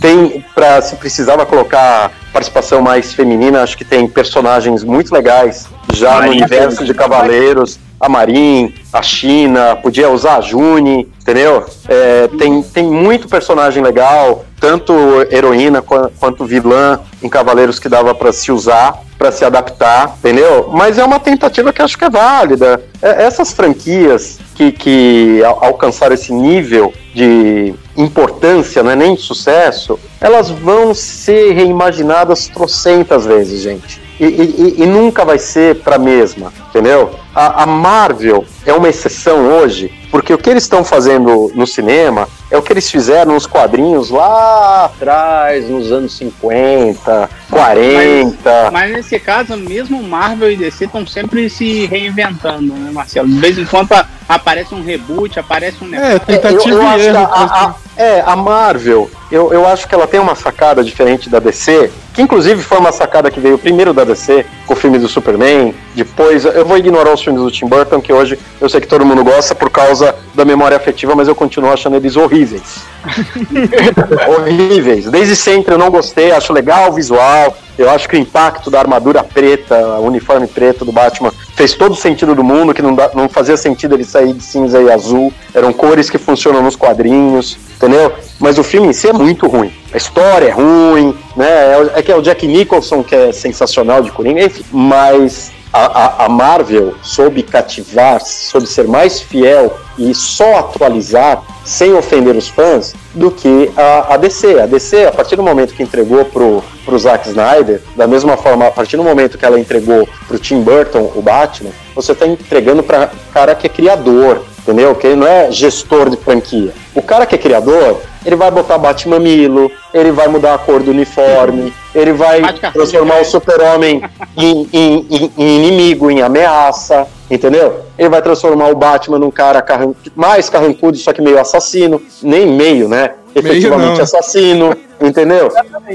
Tem, pra, se precisava colocar participação mais feminina, acho que tem personagens muito legais já no Marin, universo de Cavaleiros. A Marin, a China, podia usar a Juni, entendeu? É, tem, tem muito personagem legal, tanto heroína qua- quanto vilã em Cavaleiros que dava pra se usar, pra se adaptar, entendeu? Mas é uma tentativa que acho que é válida. É, essas franquias que, que al- alcançaram esse nível de importância, não é nem sucesso, elas vão ser reimaginadas trocentas vezes, gente. E, e- e- nunca vai ser pra mesma, entendeu? A, a Marvel é uma exceção hoje, porque o que eles estão fazendo no cinema é o que eles fizeram nos quadrinhos lá atrás, nos anos 50, 40. Mas nesse caso, mesmo Marvel e DC estão sempre se reinventando, né, Marcelo? De vez em quando a- aparece um reboot, aparece um negócio. É, tentativa eu, eu e acho que a, a- a- é, a Marvel, eu, eu acho que ela tem uma sacada diferente da DC, que inclusive foi uma sacada que veio primeiro da DC, com o filme do Superman, depois, eu vou ignorar os filmes do Tim Burton, que hoje eu sei que todo mundo gosta por causa da memória afetiva, mas eu continuo achando eles horríveis. [laughs] horríveis. Desde sempre eu não gostei, acho legal o visual, eu acho que o impacto da armadura preta, o uniforme preto do Batman, fez todo o sentido do mundo, que não, dá- não fazia sentido ele sair de cinza e azul. Eram cores que funcionam nos quadrinhos, entendeu? Mas o filme em si é muito ruim. A história é ruim, né? É, é que é o Jack Nicholson que é sensacional de Coringa, enfim. Mas a, a- a Marvel soube cativar, soube ser mais fiel e só atualizar sem ofender os fãs do que a, a DC. A DC, a partir do momento que entregou pro, pro Zack Snyder, da mesma forma, a partir do momento que ela entregou pro Tim Burton o Batman, você tá entregando para cara que é criador, entendeu? Que ele não é gestor de franquia. O cara que é criador, ele vai botar Batmamilo, ele vai mudar a cor do uniforme, ele vai transformar né? o super-homem em, em- em- em inimigo, em ameaça, entendeu? Ele vai transformar o Batman num cara carran- mais carrancudo, só que meio assassino, nem meio, né? Efetivamente não. assassino, entendeu?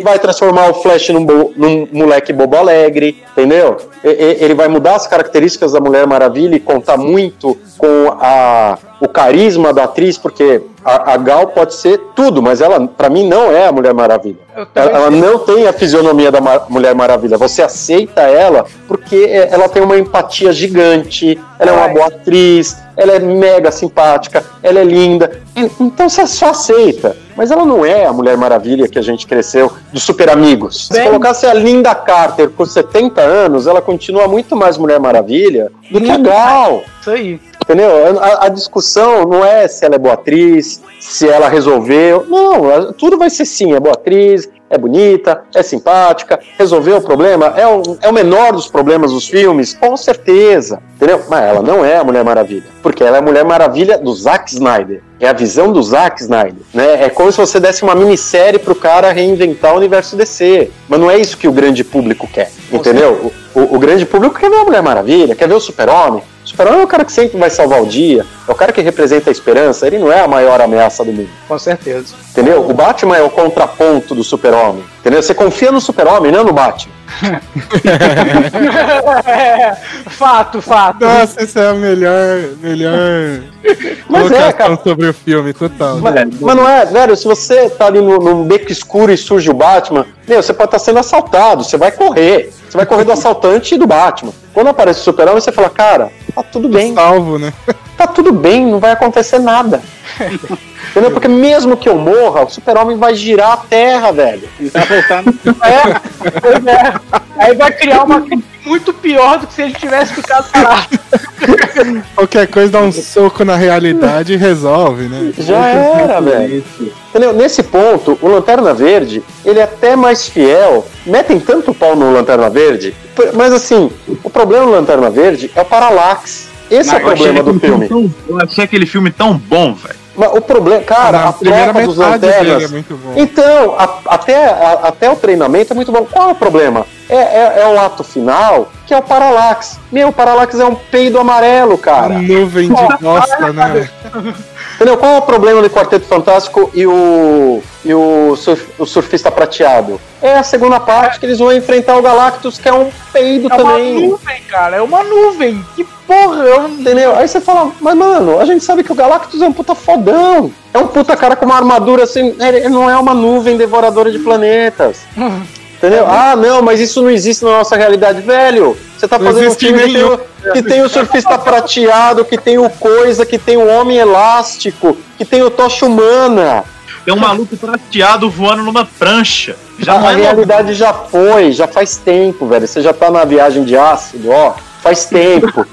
Vai transformar o Flash num, bo- num moleque bobo alegre, entendeu? Ele vai mudar as características da Mulher Maravilha e contar muito com a, o carisma da atriz, porque a, a Gal pode ser tudo, mas ela, pra mim, não é a Mulher Maravilha. Ela, ela não tem a fisionomia da Ma- Mulher Maravilha. Você aceita ela porque é- ela tem uma empatia gigante, ela é uma Ai. boa atriz, ela é mega simpática, ela é linda. Então você só aceita. Mas ela não é a Mulher Maravilha que a gente cresceu de super amigos. Se Bem- colocasse a Linda Carter com 70 anos, ela continua muito mais Mulher Maravilha do que a Gal. Isso aí. Entendeu? A, a discussão não é se ela é boa atriz, se ela resolveu. Não, tudo vai ser sim, é boa atriz, é bonita, é simpática, resolveu o problema, é o, é o menor dos problemas dos filmes, com certeza, entendeu? Mas ela não é a Mulher Maravilha, porque ela é a Mulher Maravilha do Zack Snyder. É a visão do Zack Snyder, né? É como se você desse uma minissérie pro cara reinventar o universo DC. Mas não é isso que o grande público quer, entendeu? O, o, o grande público quer ver a Mulher Maravilha, quer ver o Super-Homem. O Super-Homem é o cara que sempre vai salvar o dia, é o cara que representa a esperança, ele não é a maior ameaça do mundo. Com certeza. Entendeu? O Batman é o contraponto do Super-Homem. Entendeu? Você confia no Super-Homem, não no Batman. É, [laughs] fato, fato. Nossa, essa é a melhor, melhor [laughs] Mas é, colocação cara. sobre o filme, total. Mas, mas não é, velho, se você tá ali no, num beco escuro e surge o Batman, meu, você pode estar sendo assaltado, você vai correr. Você vai correr do assaltante e do Batman. Quando aparece o Super-Homem, você fala, cara, tá tudo bem. Salvo, né? Tá tudo bem, não vai acontecer nada. [laughs] Entendeu? Porque mesmo que eu morra, o super-homem vai girar a terra, velho. Ele tá voltando. É, pois é. Aí vai criar uma muito pior do que se a gente tivesse ficado parado. [laughs] Qualquer coisa dá um soco na realidade e resolve, né? Já era, velho. Entendeu? Nesse ponto, o Lanterna Verde, ele é até mais fiel. Metem tanto pau no Lanterna Verde, mas assim, o problema do Lanterna Verde é o Parallax. Esse é o problema do filme. tão- eu achei aquele filme tão bom, velho. Mas o problema, cara, Na a primeira troca dos é lanternas. muito bom. Então, a- até, a- até o treinamento é muito bom. Qual é o problema? É, é- é o ato final, que é o Parallax. Meu, o Parallax é um peido amarelo, cara. Uma nuvem de bosta, né? Entendeu? Qual é o problema do Quarteto Fantástico e o, e o, surf- o Surfista Prateado? É a segunda parte que eles vão enfrentar o Galactus, que é um peido É uma também. nuvem, cara. É uma nuvem. Que porra. Entendeu? Aí você fala, mas mano, a gente sabe que o Galactus é um puta fodão. É um puta cara com uma armadura assim. Ele não é uma nuvem devoradora de planetas. [laughs] Entendeu? Ah, não, mas isso não existe na nossa realidade, velho. Você tá Não fazendo um filme que tem, o, que tem o surfista prateado, que tem o coisa, que tem o homem elástico, que tem o tocha humana. Tem um maluco prateado voando numa prancha. Já a é realidade já foi, já faz tempo, velho. Você já tá na viagem de ácido, ó. Faz tempo.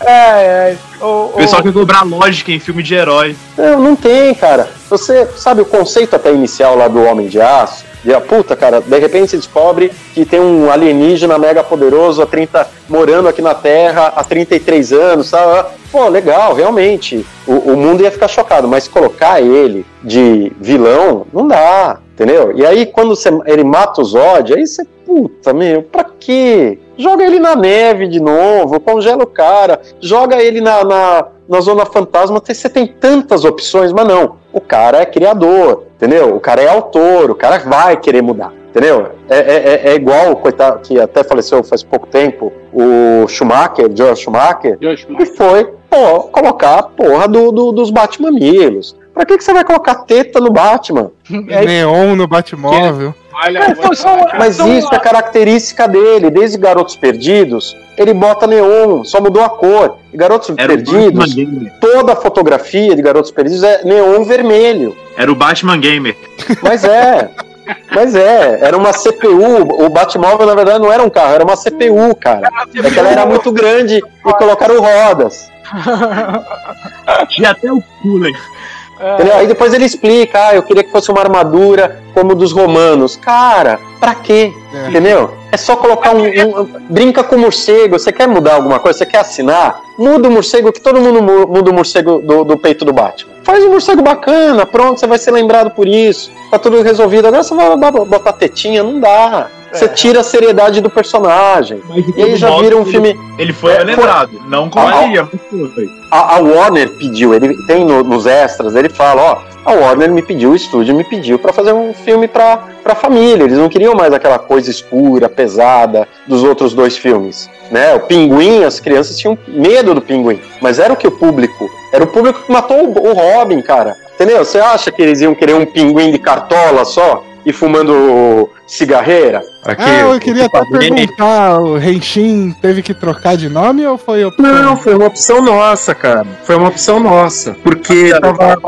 É, é. O, O o- pessoal quer cobrar lógica em filme de herói. Não, não tem, cara. Você sabe o conceito até inicial lá do Homem de Aço? E a puta, cara, de repente você descobre que tem um alienígena mega poderoso há 30, morando aqui na Terra há 33 anos, sabe? Pô, legal, realmente. O, o mundo ia ficar chocado, mas colocar ele de vilão, não dá, entendeu? E aí, quando você, ele mata o Zod, aí você, puta, meu, pra quê? Joga ele na neve de novo, congela o cara, joga ele na, na, na Zona Fantasma, você tem tantas opções, mas não. O cara é criador, entendeu? O cara é autor, o cara vai querer mudar, entendeu? É, é, é- é igual o coitado que até faleceu faz pouco tempo, o Schumacher, George Schumacher, Josh, que foi pô, colocar a porra do, do- dos Batmamilos. Pra que, que você vai colocar teta no Batman? [laughs] É, Neon no Batmóvel. Olha, É, falar, Mas Então, isso é característica dele, desde Garotos Perdidos, ele bota neon, só mudou a cor. E Garotos Era o Batman Perdidos, Gamer. toda a fotografia de Garotos Perdidos é neon vermelho. Era o Batman Gamer. Mas é. Mas é, era uma CPU. O Batmóvel, na verdade, não era um carro, era uma CPU, cara. É que ela era muito grande e colocaram rodas. E até o cooler. Entendeu? Aí depois ele explica, ah, eu queria que fosse uma armadura como dos romanos. Cara, pra quê? É. Entendeu? É só colocar um, um- Brinca com o morcego. Você quer mudar alguma coisa? Você quer assinar? Muda o morcego, que todo mundo mu- muda o morcego do, do peito do Batman. Faz um morcego bacana, pronto, você vai ser lembrado por isso. Tá tudo resolvido. Agora você vai bo- botar tetinha? Não dá. Você É. tira a seriedade do personagem. E aí já vira um ele- filme. Ele foi É, lembrado. Não com a foi. A, a Warner pediu, ele tem no- nos extras, ele fala, ó, a Warner me pediu, o estúdio me pediu pra fazer um filme pra, pra família. Eles não queriam mais aquela coisa escura, pesada dos outros dois filmes. Né? O pinguim, as crianças tinham medo do pinguim. Mas era o que o público. Era o público que matou o, o Robin, cara. Entendeu? Você acha que eles iam querer um pinguim de cartola só? E fumando cigarreira? Pra quê? Ah, eu queria até perguntar, o Renshin teve que trocar de nome ou foi opção? Não, foi uma opção nossa, cara. Foi uma opção nossa. Porque tava,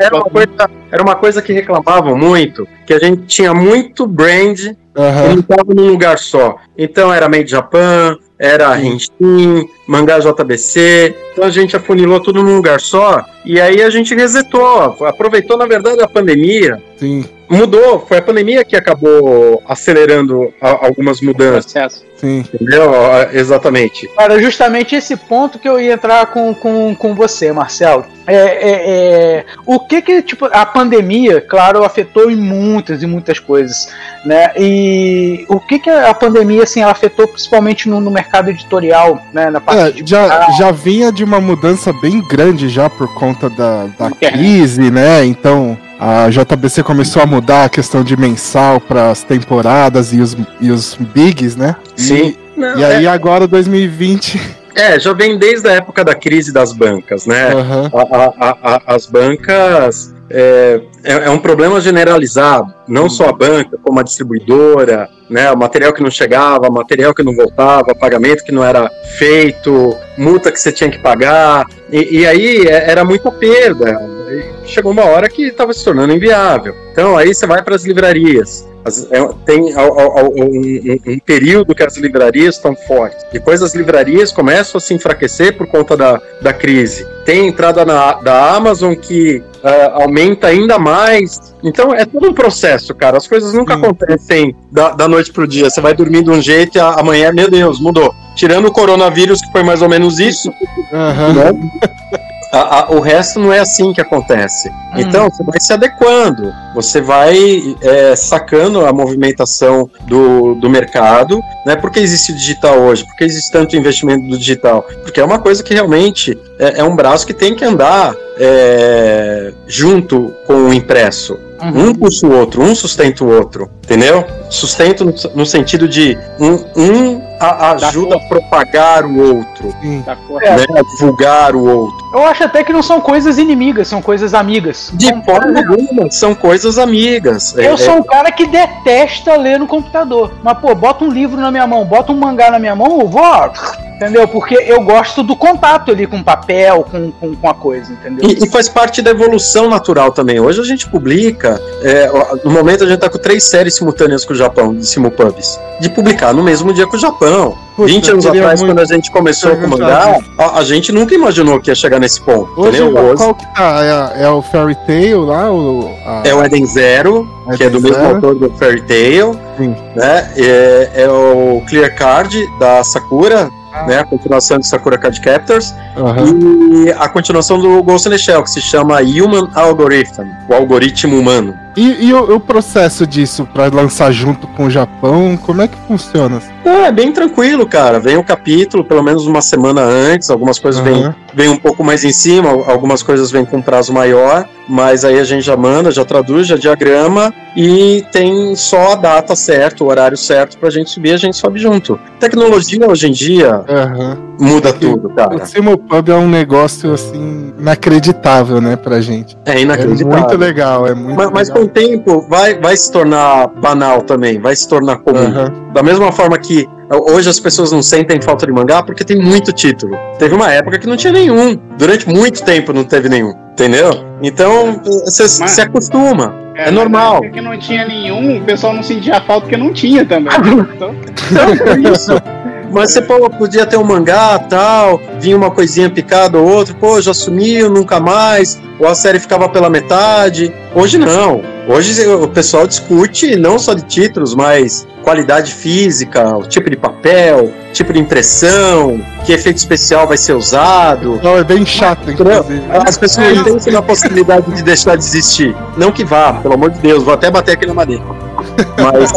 era, uma coisa, era uma coisa que reclamavam muito, que a gente tinha muito brand e Aham. não estava num lugar só. Então era Made Japan, era Henshin, Mangá JBC. Então a gente afunilou tudo num lugar só E aí a gente resetou, aproveitou, na verdade, a pandemia. Sim. Mudou, foi a pandemia que acabou acelerando a- algumas mudanças, Processo. Sim. entendeu? Exatamente. Cara, justamente esse ponto que eu ia entrar com, com, com você, Marcelo. É, é, é, o que que, tipo, a pandemia, claro, afetou em muitas e muitas coisas, né? E o que que a pandemia, assim, ela afetou principalmente no, no mercado editorial, né? Na parte É, de- já, já vinha de uma mudança bem grande já por conta da, da Internet. crise, né? Então a JBC começou a mudar a questão de mensal para as temporadas e os, e os bigs, né? Sim. E, e aí agora 2020. É, já vem desde a época da crise das bancas, né? A- a- a- a- as bancas é, é, é um problema generalizado, não só a banca, como a distribuidora, né? O material que não chegava, material que não voltava, pagamento que não era feito, multa que você tinha que pagar, e, e aí é- era muita perda. Chegou uma hora que estava se tornando inviável. Então aí você vai para as livrarias. As- é- tem um, período que as livrarias estão fortes. Depois as livrarias começam a se enfraquecer por conta da, da crise. Tem entrada na, da Amazon que ah, aumenta ainda mais. Então é todo um processo, cara. As coisas nunca Sim. acontecem da, da noite pro dia. Você vai dormir de um jeito e amanhã, meu Deus, mudou. Tirando o coronavírus, que foi mais ou menos isso, aham. né? A- a- o resto não é assim que acontece. Então, você vai se adequando, você vai é, sacando a movimentação do, do mercado, né? Por que existe o digital hoje? Por que existe tanto investimento do digital? Porque é uma coisa que realmente é, é um braço que tem que andar é, junto com o impresso. Uhum. Um puxa o outro, um sustenta o outro, entendeu? Sustento no, no sentido de um, um a- ajuda a propagar o outro, fora. É. né? A divulgar o outro. Eu acho até que não são coisas inimigas, são coisas amigas. De forma alguma, são coisas amigas. Eu É- sou um cara que detesta ler no computador. Mas, pô, bota um livro na minha mão, bota um mangá na minha mão, eu vou. Entendeu? Porque eu gosto do contato ali com papel, com, com, com a coisa, entendeu? E, e faz parte da evolução natural também. Hoje a gente publica, é, no momento a gente tá com três séries simultâneas com o Japão, de simulpubs, de publicar no mesmo dia com o Japão. Puta, 20 anos atrás, muito quando a gente começou com o perguntar mangá, a, a gente nunca imaginou que ia chegar nesse ponto. Hoje, entendeu? Hoje qual que tá? É, é o Fairy Tail lá? O, a- é o Eden Zero, que é do Eden mesmo Zero? autor do Fairy Tail, Sim. né? É, é o Clear Card da Sakura. Né? A continuação de Sakura Card Captors. Aham. E a continuação do Ghost in the Shell, que se chama Human Algorithm, o algoritmo humano. E, e o, o processo disso pra lançar junto com o Japão, como é que funciona? É bem tranquilo, cara. Vem o capítulo, pelo menos uma semana antes, algumas coisas vêm Aham. vem um pouco mais em cima, algumas coisas vêm com prazo maior, mas aí a gente já manda, já traduz, já diagrama e tem só a data certa, o horário certo pra gente subir, a gente sobe junto. Tecnologia hoje em dia Aham. muda tudo, O cara. Simulpub é um negócio assim inacreditável, né, pra gente. É É inacreditável. muito legal, é muito Mas, mas o tempo vai, vai se tornar banal também, vai se tornar comum. Aham. Da mesma forma que hoje as pessoas não sentem falta de mangá porque tem muito título. Teve uma época que não tinha nenhum. Durante muito tempo não teve nenhum. Entendeu? Então você Mas- se acostuma. É mas normal. na época que não tinha nenhum, o pessoal não sentia falta porque não tinha também. [laughs] Então, Então, é isso. [laughs] Mas você pô, podia ter um mangá tal, vinha uma coisinha picada ou outra, pô, já sumiu, nunca mais, ou a série ficava pela metade. Hoje não. Hoje o pessoal discute não só de títulos, mas qualidade física, o tipo de papel, tipo de impressão, que efeito especial vai ser usado. Não, é bem chato, inclusive. As pessoas não pensam na possibilidade de deixar de existir. Não que vá, pelo amor de Deus, vou até bater aqui na madeira. [laughs] Mas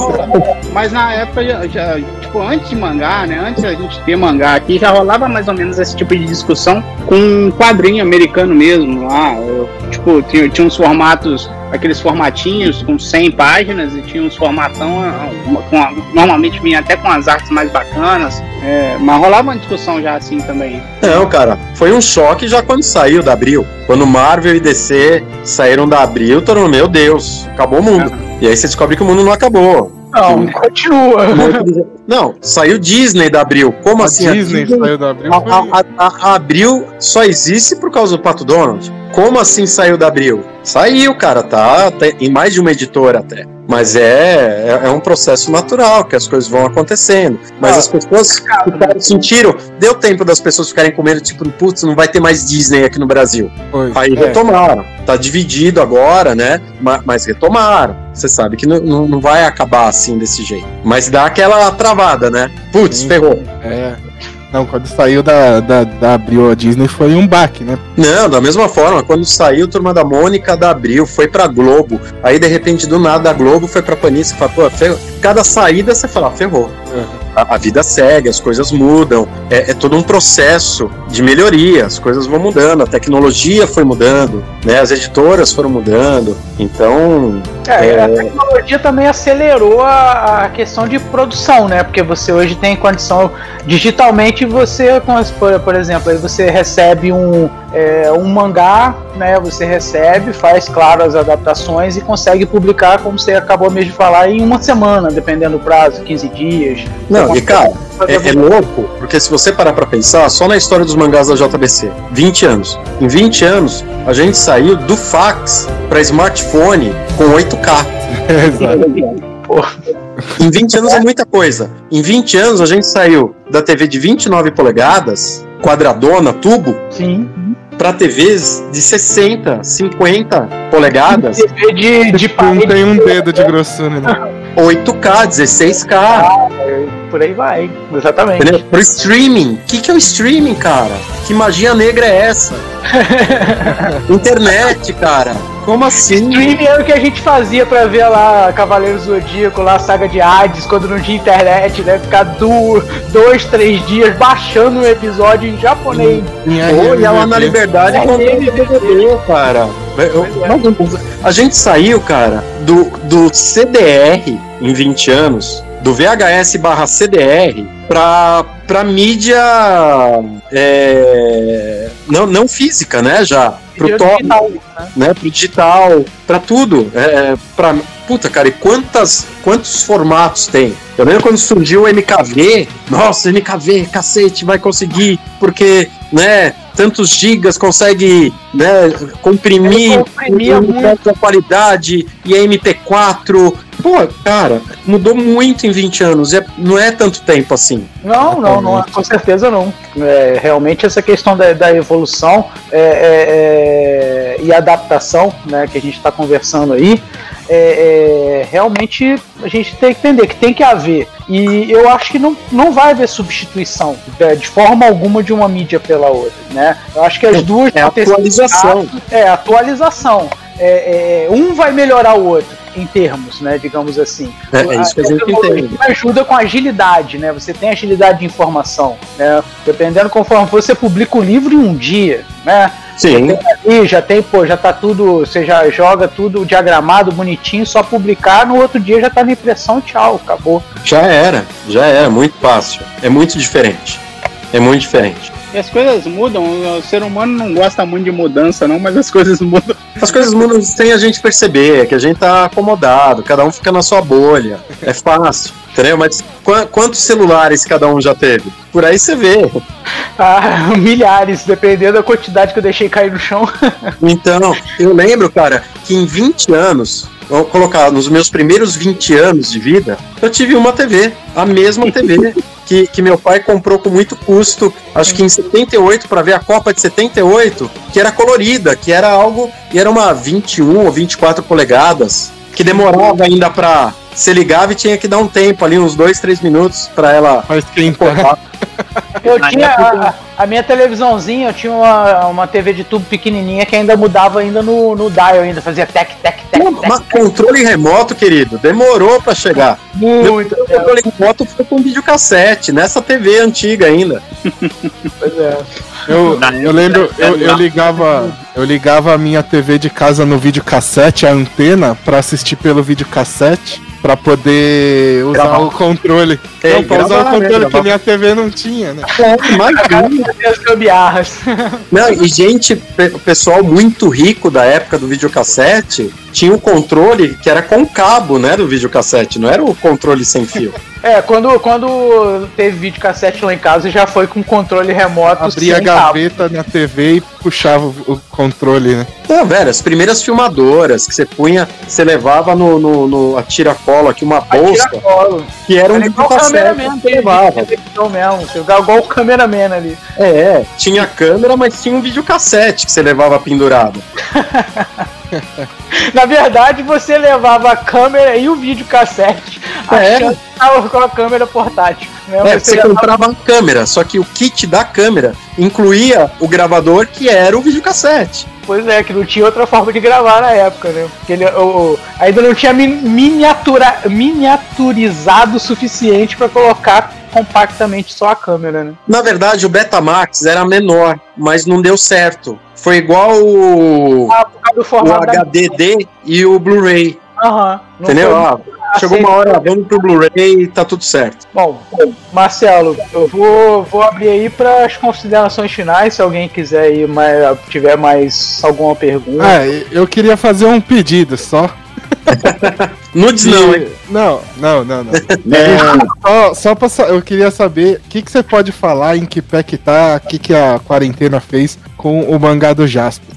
Mas na época, já, já, tipo, antes de mangá, né? Antes da gente ter mangá aqui, já rolava mais ou menos esse tipo de discussão com um quadrinho americano mesmo. Lá, eu, tipo, tinha, tinha uns formatos, aqueles formatinhos com 100 páginas e tinha uns formatão, ah, uma- com a- normalmente vinha até com as artes mais bacanas. é, mas rolava uma discussão já assim também. Não, cara, foi um choque já quando saiu da Abril. Quando Marvel e DC saíram da Abril, todo mundo, meu Deus, acabou o mundo. E aí você descobre que o mundo não acabou. Não, continua. Não, saiu Disney da Abril. Como A assim? Disney saiu da Abril. A, a- a- a Abril só existe por causa do Pato Donald. Como assim saiu da Abril? Saiu, cara, tá, tá em mais de uma editora até. Mas é, é, é um processo natural, que as coisas vão acontecendo. Mas Ah, as pessoas ficaram, sentiram, deu tempo das pessoas ficarem com medo, tipo, putz, não vai ter mais Disney aqui no Brasil. Aí É. retomaram. Tá dividido agora, né? Ma- Mas retomaram. Você sabe que não, não, não vai acabar assim desse jeito. Mas dá aquela travada, né? Putz, Sim. ferrou. É. Não, quando saiu da, da, da Abril a Disney foi um baque, né? Não, da mesma forma, quando saiu Turma da Mônica da Abril, foi pra Globo. Aí, de repente, do nada, a Globo foi pra Planície. Fala, pô, ferrou. Cada saída você fala, ferrou. A, a vida segue, as coisas mudam. É, é todo um processo de melhoria. As coisas vão mudando, a tecnologia foi mudando, né? As editoras foram mudando. Então, É, É. a tecnologia também acelerou a, a questão de produção, né? Porque você hoje tem condição digitalmente você, por, por exemplo, aí você recebe um, é, um mangá, né? Você recebe, faz claro as adaptações e consegue publicar, como você acabou mesmo de falar, em uma semana, dependendo do prazo, 15 dias. não, E cara, É, é louco, porque se você parar pra pensar, só na história dos mangás da JBC, 20 anos. Em 20 anos, a gente saiu do fax pra smartphone com 8K. [laughs] Exato. Em 20 anos é muita coisa. Em 20 anos, a gente saiu da TV de 29 polegadas, quadradona, tubo, Sim. pra TVs de 60, 50 polegadas, TV de, de Não tem um dedo de grossura, né? 8K, 16K. Por aí vai. Exatamente. Entendeu? Pro streaming. O que, que é o streaming, cara? Que magia negra é essa? [laughs] Internet, cara. Como assim? Streaming era o que a gente fazia pra ver lá Cavaleiro Zodíaco, lá a saga de Hades, quando não tinha internet, né? Ficar du dois, três dias baixando um episódio em japonês. Pô, ia lá na. Liberdade É comprando DVD, cara. Eu- mas, a gente saiu, cara, do, do CDR em 20 anos, do VHS barra CDR, pra, pra mídia é, não, não física, né? Já. Pro top, digital, né? Pro digital, pra tudo. É, pra, puta, cara, e quantas, quantos formatos tem? Eu lembro quando surgiu o MKV, nossa, MKV, cacete, vai conseguir, porque, né, tantos gigas consegue, né, comprimir, Ele comprimia com qualidade, e é MP4. Pô, cara, mudou muito em 20 anos, é, não é tanto tempo assim. Não, não, não, com certeza não. É, realmente essa questão da, da evolução é, é, é, e adaptação, né, que a gente está conversando aí, é, é, realmente a gente tem que entender que tem que haver. E eu acho que não, não vai haver substituição de, de forma alguma de uma mídia pela outra, né? Eu acho que as duas É atualização. é, atualização. É, é, um vai melhorar o outro, em termos, né? Digamos assim. É, é isso que a gente entende. ajuda com agilidade, né? Você tem agilidade de informação, né? Dependendo conforme você publica o livro em um dia, né? Sim. E já tem, pô, já tá tudo, você já joga tudo diagramado, bonitinho, só publicar, no outro dia já tá na impressão, tchau, acabou. Já era, já era, muito fácil. É muito diferente. É muito diferente. E as coisas mudam, o ser humano não gosta muito de mudança, não, mas as coisas mudam. As coisas mudam sem a gente perceber, que a gente tá acomodado, cada um fica na sua bolha. É fácil, entendeu? Mas qua- quantos celulares cada um já teve? Por aí você vê. [laughs] Ah, milhares, dependendo da quantidade que eu deixei cair no chão. [laughs] Então, eu lembro, cara, que em 20 anos, vamos colocar nos meus primeiros 20 anos de vida, eu tive uma TV, a mesma TV. [laughs] Que, que meu pai comprou com muito custo, acho que em 78, para ver a Copa de 78, que era colorida, que era algo. E era uma 21 ou 24 polegadas, que demorava ainda pra. Você ligava e tinha que dar um tempo ali, uns 2, 3 minutos, pra ela Faz esquentar. Eu tinha a, minha televisãozinha, eu tinha uma, uma TV de tubo pequenininha que ainda mudava ainda no, no dial, ainda fazia tec, tec, tec, tec. Mas controle remoto, querido, demorou pra chegar. Muito. Meu controle remoto foi com videocassete, nessa TV antiga ainda. Pois é. Eu, eu lembro, eu, eu ligava, eu ligava a minha TV de casa no videocassete, a antena, pra assistir pelo videocassete, pra poder usar Gravar. o controle. É, não, pra usar o controle, né, que gravar. minha TV não tinha, né? Imagina. As gambiarras. Não, e gente, pessoal muito rico da época do videocassete tinha o controle que era com cabo, né, do videocassete, não era o controle sem fio. [laughs] É, quando, quando teve videocassete lá em casa, já foi com controle remoto. Abria a sem cabo. gaveta na TV e puxava o, controle, né? Não, velho, as primeiras filmadoras que você punha, você levava no, no, no a tira-cola aqui uma bolsa, Tira-colo. que era um Era igual o videocassete cameraman, que levava. mesmo. Você igual o cameraman ali. É, tinha câmera, mas tinha um videocassete que você levava pendurado. [laughs] [laughs] Na verdade, você levava a câmera e o videocassete É. achando que tava com a câmera portátil. Né? É, você comprava a câmera, só que o kit da câmera incluía o gravador que era o videocassete. Pois é, que não tinha outra forma de gravar na época, né? Porque ele, o, ainda não tinha min- miniatura, miniaturizado o suficiente pra colocar compactamente só a câmera, né? Na verdade, o Betamax era menor, mas não deu certo. Foi igual o, Ah, por causa do o formato da- HDD e o Blu-ray. Aham. Não Entendeu? foi- Ah, chegou uma hora, vamos pro Blu-ray e tá tudo certo. Bom, Marcelo, eu vou, vou abrir aí para as considerações finais, se alguém quiser aí, mais, tiver mais alguma pergunta. Ah, eu queria fazer um pedido só. [laughs] Nudes não, hein? Não, não, não, não. [laughs] É, só só pra, sa- eu queria saber o que, que você pode falar em que pé que tá, o que, que a quarentena fez com o mangá do Jasper.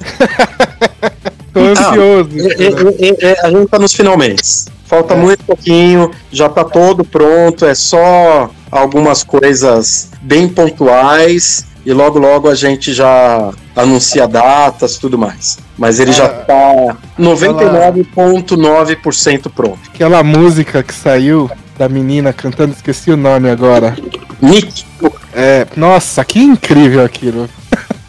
[laughs] Tô ansioso. É, é, é, é, a gente tá nos finalmente. Falta muito pouquinho, já tá todo pronto, é só algumas coisas bem pontuais e logo logo a gente já anuncia datas e tudo mais. Mas ele já tá 99,9% pronto. Aquela música que saiu da menina cantando, esqueci o nome agora. Nick, É, nossa, que incrível aquilo.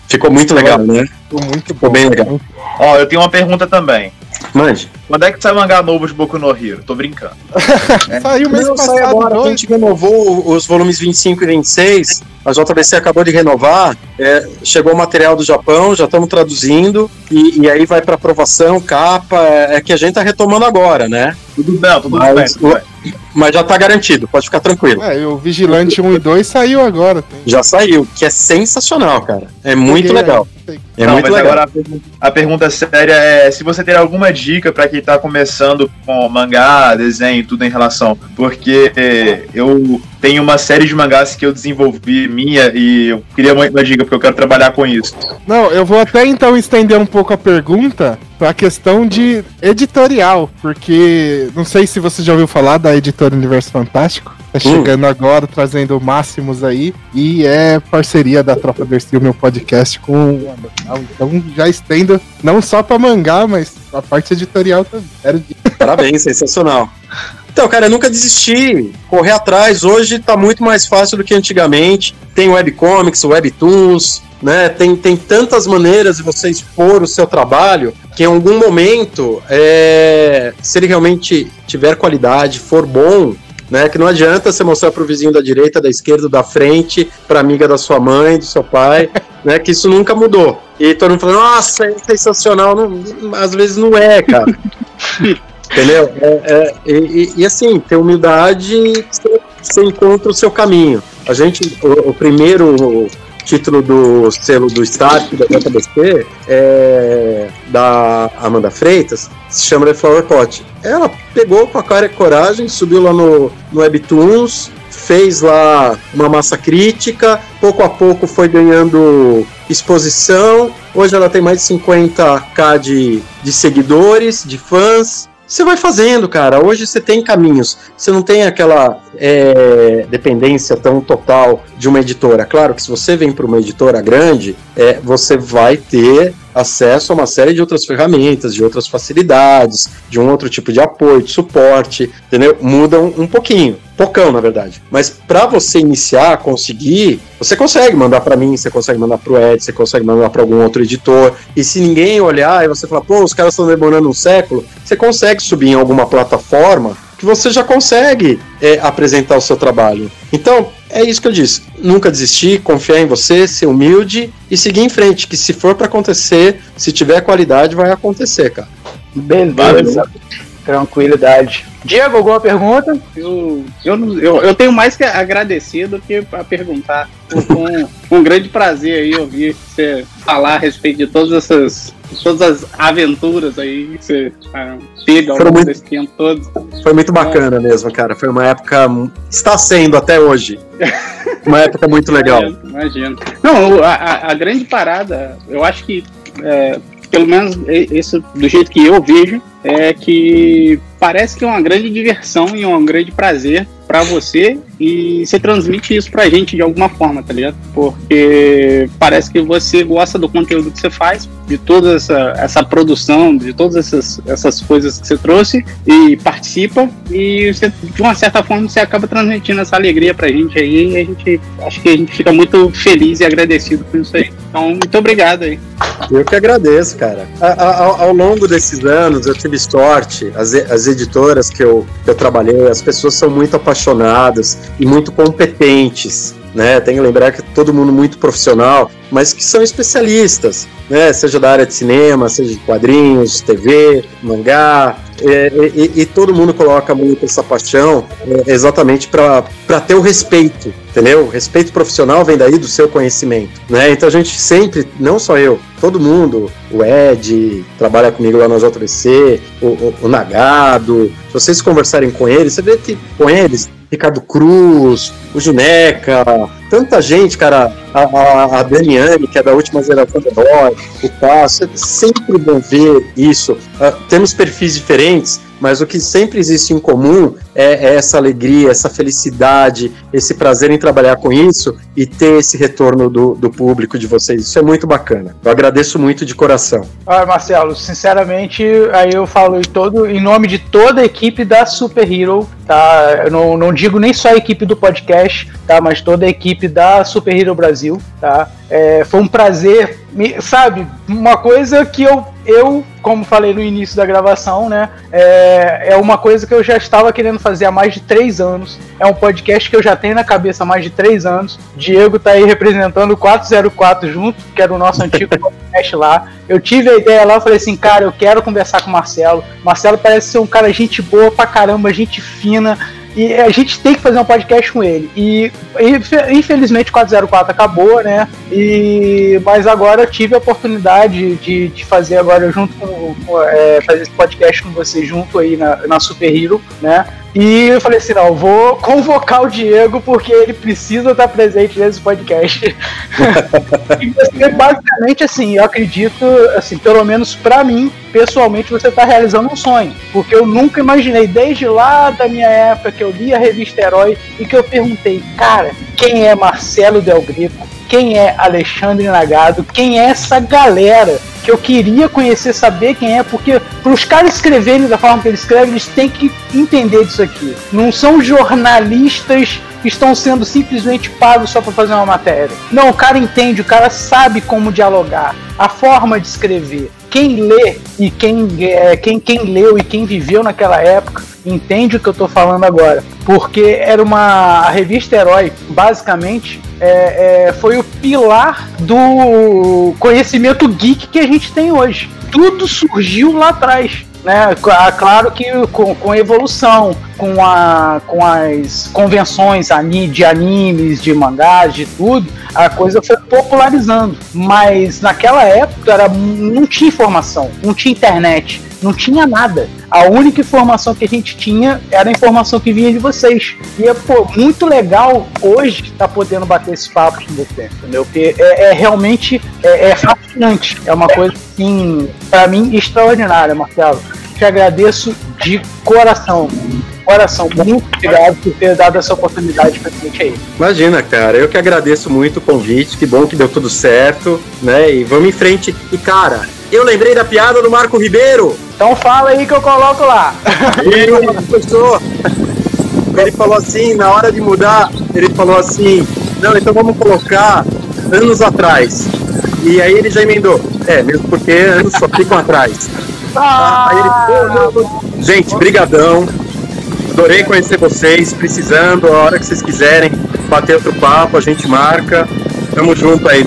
ficou muito legal, né? Ficou muito Ficou bom. bem legal. Ó, eu tenho uma pergunta também. Mande. Quando é que sai mangá novo de Boku no Hero? Tô brincando. [laughs] Saiu mês Não, sai passado, agora. A dois. gente renovou os volumes 25 e 26. A JBC acabou de renovar. é, chegou o material do Japão, já estamos traduzindo. E, e aí vai para aprovação, capa. É, é que a gente tá retomando agora, né? Tudo bem, tudo Mas, bem. Tudo bem. mas já tá garantido, pode ficar tranquilo. É, e o Vigilante 1 e 2 saiu agora. Tem- Já saiu, que é sensacional, cara. É muito Peguei legal. aí. É Não, muito mas legal. agora a pergunta, a pergunta séria é se você tem alguma dica pra quem tá começando com mangá, desenho, tudo em relação. Porque eh, eu tenho uma série de mangás que eu desenvolvi minha e eu queria muito uma dica porque eu quero trabalhar com isso. Não, eu vou até então estender um pouco a pergunta pra questão de editorial, porque não sei se você já ouviu falar da editora Universo Fantástico. Tá chegando agora, trazendo Máximos aí, e é parceria da Tropa Versil, meu podcast, com o Anderson. Então já estendo não só pra mangá, mas a parte editorial também. Parabéns, sensacional. [laughs] Então, cara, eu nunca desisti. Correr atrás hoje tá muito mais fácil do que antigamente. Tem webcomics, webtoons, né? Tem, tem tantas maneiras de você expor o seu trabalho que em algum momento, é, se ele realmente tiver qualidade, for bom, né? Que não adianta você mostrar pro vizinho da direita, da esquerda, da frente, pra amiga da sua mãe, do seu pai, [laughs] né? Que isso nunca mudou. E todo mundo fala, nossa, é sensacional. Não, às vezes não é, cara. [laughs] Entendeu? É, é, e, e- assim, ter humildade, você, você encontra o seu caminho. A gente, o, o primeiro título do selo do Start, da JBC, é, da Amanda Freitas, se chama The Flower Pot. Ela pegou com a cara e coragem, subiu lá no, no Webtoons, fez lá uma massa crítica, pouco a pouco foi ganhando exposição. Hoje ela tem mais de 50k de, de seguidores, de fãs. Você vai fazendo, cara. Hoje você tem caminhos. Você não tem aquela é, dependência tão total de uma editora. Claro que se você vem para uma editora grande, é, você vai ter acesso a uma série de outras ferramentas, de outras facilidades, de um outro tipo de apoio, de suporte, entendeu? Muda um, um pouquinho, pocão na verdade. Mas para você iniciar, conseguir, você consegue mandar para mim, você consegue mandar para o Ed, você consegue mandar para algum outro editor. E se ninguém olhar e você falar, pô, os caras estão demorando um século, você consegue subir em alguma plataforma que você já consegue é, apresentar o seu trabalho. Então, é isso que eu disse. Nunca desistir, confiar em você, ser humilde e seguir em frente. Que se for para acontecer, se tiver qualidade, vai acontecer, cara. Beleza. Tranquilidade. Diego, alguma pergunta? Eu, eu, eu, eu tenho mais que agradecer do que a perguntar. Foi um, um grande prazer aí ouvir você falar a respeito de todas essas todas as aventuras aí que você ah, teve ao longo muito- desse tempo todo. Foi muito bacana mesmo, cara. Foi uma época. Está sendo até hoje. [laughs] Uma época muito legal. Imagino. Não, a, a- grande parada, eu acho que, é, pelo menos isso do jeito que eu vejo, é que parece que é uma grande diversão e um grande prazer pra você e você transmite isso pra gente de alguma forma, tá ligado? Porque parece que você gosta do conteúdo que você faz, de toda essa, essa produção, de todas essas, essas coisas que você trouxe e participa e você, de uma certa forma você acaba transmitindo essa alegria pra gente aí e a gente acho que a gente fica muito feliz e agradecido por isso aí. Então, muito obrigado aí. Eu que agradeço, cara. Ao, ao longo desses anos, eu tive sorte, as, as editoras que eu, que eu trabalhei, as pessoas são muito apaixonadas e muito competentes. Né? Tem que lembrar que é todo mundo muito profissional, mas que são especialistas, né? Seja da área de cinema, seja de quadrinhos, TV, mangá, é, e, e todo mundo coloca muito essa paixão é, exatamente para ter o respeito, entendeu? O respeito profissional vem daí do seu conhecimento, né? Então a gente sempre, não só eu, todo mundo, o Ed, trabalha comigo lá na JVC, o, o, o Nagado, se vocês conversarem com eles, você vê que com eles, Ricardo Cruz, o Juneca, tanta gente, cara, a, a, a Daniane, que é da última geração do herói, o Cássio, é sempre bom ver isso. Ah, temos perfis diferentes, mas o que sempre existe em comum é, é essa alegria, essa felicidade, esse prazer em trabalhar com isso e ter esse retorno do, do público de vocês. Isso é muito bacana. Eu agradeço muito de coração. Olha, Marcelo, sinceramente, aí eu falo em, todo, em nome de toda a equipe da Super Hero, tá? Eu não, não digo nem só a equipe do podcast, tá? Mas toda a equipe da Super Hero Brasil, tá? É, foi um prazer, sabe? Uma coisa que eu, eu, como falei no início da gravação, né? É, é uma coisa que eu já estava querendo fazer há mais de três anos. É um podcast que eu já tenho na cabeça há mais de três anos. Diego tá aí representando o 404 junto, que era o nosso antigo [laughs] podcast lá. Eu tive a ideia lá, falei assim, cara, eu quero conversar com o Marcelo. Marcelo parece ser um cara gente boa pra caramba, gente fina. E a gente tem que fazer um podcast com ele. E infe- infelizmente o 404 acabou, né? E mas agora eu tive a oportunidade de, de fazer agora junto com, com, é, fazer esse podcast com você junto aí na, na Super Hero, né? E eu falei assim, não, vou convocar o Diego porque ele precisa estar presente nesse podcast. [laughs] e você, basicamente, assim, eu acredito, assim, pelo menos pra mim, pessoalmente, você tá realizando um sonho. Porque eu nunca imaginei, desde lá da minha época que eu li a revista Herói e que eu perguntei, cara, quem é Marcelo Del Greco? Quem é Alexandre Nagado? Quem é essa galera? Que eu queria conhecer, saber quem é, porque para os caras escreverem da forma que eles escrevem, eles têm que entender disso aqui. Não são jornalistas que estão sendo simplesmente pagos só para fazer uma matéria. Não, o cara entende, o cara sabe como dialogar, a forma de escrever. Quem lê e quem, é, quem, quem leu e quem viveu naquela época entende o que eu tô falando agora. Porque era uma. Revista Herói, basicamente, é, é, foi o pilar do conhecimento geek que a gente tem hoje. Tudo surgiu lá atrás. Né? Cla- Claro que com, com evolução, com, a, com as convenções de animes, de mangás, de tudo, a coisa foi popularizando. Mas naquela época era, não tinha informação, não tinha internet, não tinha nada. A única informação que a gente tinha era a informação que vinha de vocês. E é pô, muito legal hoje estar podendo bater esses papos com você, entendeu? Porque é, é realmente é, é fascinante. É uma coisa, assim, pra mim, extraordinária, Marcelo. Te agradeço de coração. Coração, muito obrigado por ter dado essa oportunidade pra gente aí. Imagina, cara, eu que agradeço muito o convite, que bom que deu tudo certo, né? E vamos em frente. E, cara, eu lembrei da piada do Marco Ribeiro. Então fala aí que eu coloco lá. [laughs] Ele, ele falou assim, na hora de mudar, ele falou assim, não, então vamos colocar anos atrás. E aí ele já emendou, é, mesmo porque anos só ficam atrás. Ah, aí ele, pô, não. Gente, brigadão. Adorei conhecer vocês, precisando, a hora que vocês quiserem bater outro papo, a gente marca. Tamo junto aí.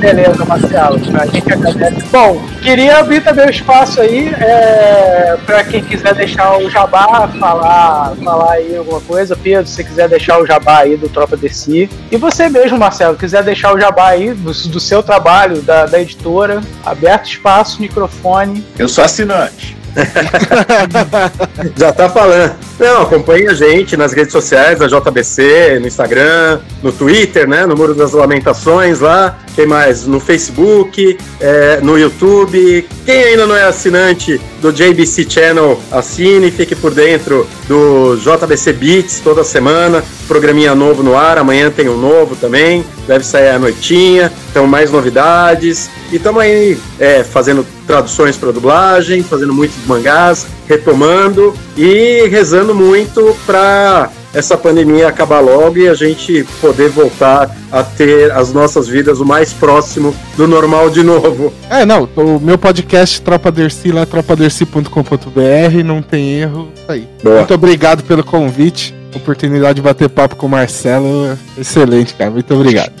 Beleza, Marcelo. A gente agradece. Bom, queria abrir também o espaço aí é, para quem quiser deixar o jabá, falar, falar aí alguma coisa. Pedro, se quiser deixar o jabá aí do Tropa DC. E você mesmo, Marcelo, quiser deixar o jabá aí do, do seu trabalho, da, da editora, aberto espaço, microfone. Eu sou assinante. [laughs] Já tá falando. Não, acompanhe a gente nas redes sociais da JBC, no Instagram, no Twitter, né? No Muro das Lamentações lá. Mais? No Facebook, é, no YouTube. Quem ainda não é assinante do JBC Channel, assine, fique por dentro do JBC Beats toda semana. Programinha novo no ar, amanhã tem um novo também. Deve sair à noitinha. Então, mais novidades. E estamos aí é, fazendo traduções para dublagem, fazendo muitos mangás, retomando e rezando muito para essa pandemia acabar logo e a gente poder voltar a ter as nossas vidas o mais próximo do normal de novo. É, não, o meu podcast Tropa Dercy lá, tropadercy.com.br, não tem erro, isso aí. Boa. Muito obrigado pelo convite, oportunidade de bater papo com o Marcelo, excelente, cara, muito obrigado.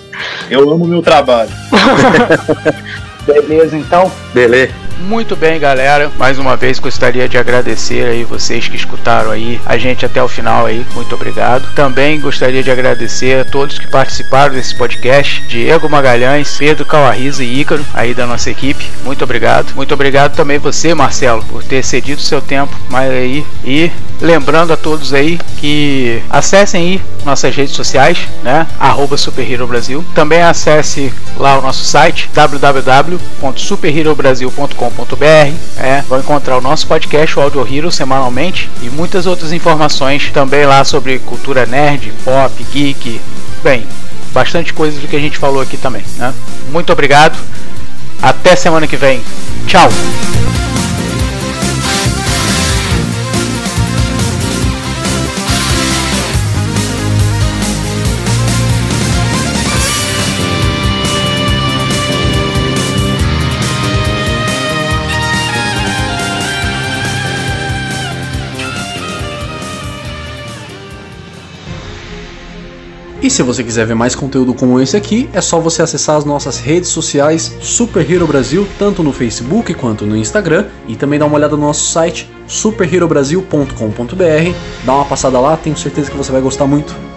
Eu amo meu trabalho. [laughs] Beleza, então. Beleza. Muito bem, galera. Mais uma vez gostaria de agradecer aí vocês que escutaram aí a gente até o final aí. Muito obrigado. Também gostaria de agradecer a todos que participaram desse podcast. Diego Magalhães, Pedro Calarriza e Ícaro aí da nossa equipe. Muito obrigado. Muito obrigado também você, Marcelo, por ter cedido seu tempo mais aí. E lembrando a todos aí que acessem aí nossas redes sociais, né? Arroba Super Hero Brasil. Também acesse lá o nosso site www.superherobrasil.com é, vão encontrar o nosso podcast, o Audio Hero, semanalmente e muitas outras informações também lá sobre cultura nerd, pop, geek, bem, bastante coisa do que a gente falou aqui também. Né? Muito obrigado, até semana que vem, tchau! E se você quiser ver mais conteúdo como esse aqui, é só você acessar as nossas redes sociais Super Hero Brasil, tanto no Facebook quanto no Instagram, e também dar uma olhada no nosso site superherobrasil.com.br. Dá uma passada lá, tenho certeza que você vai gostar muito.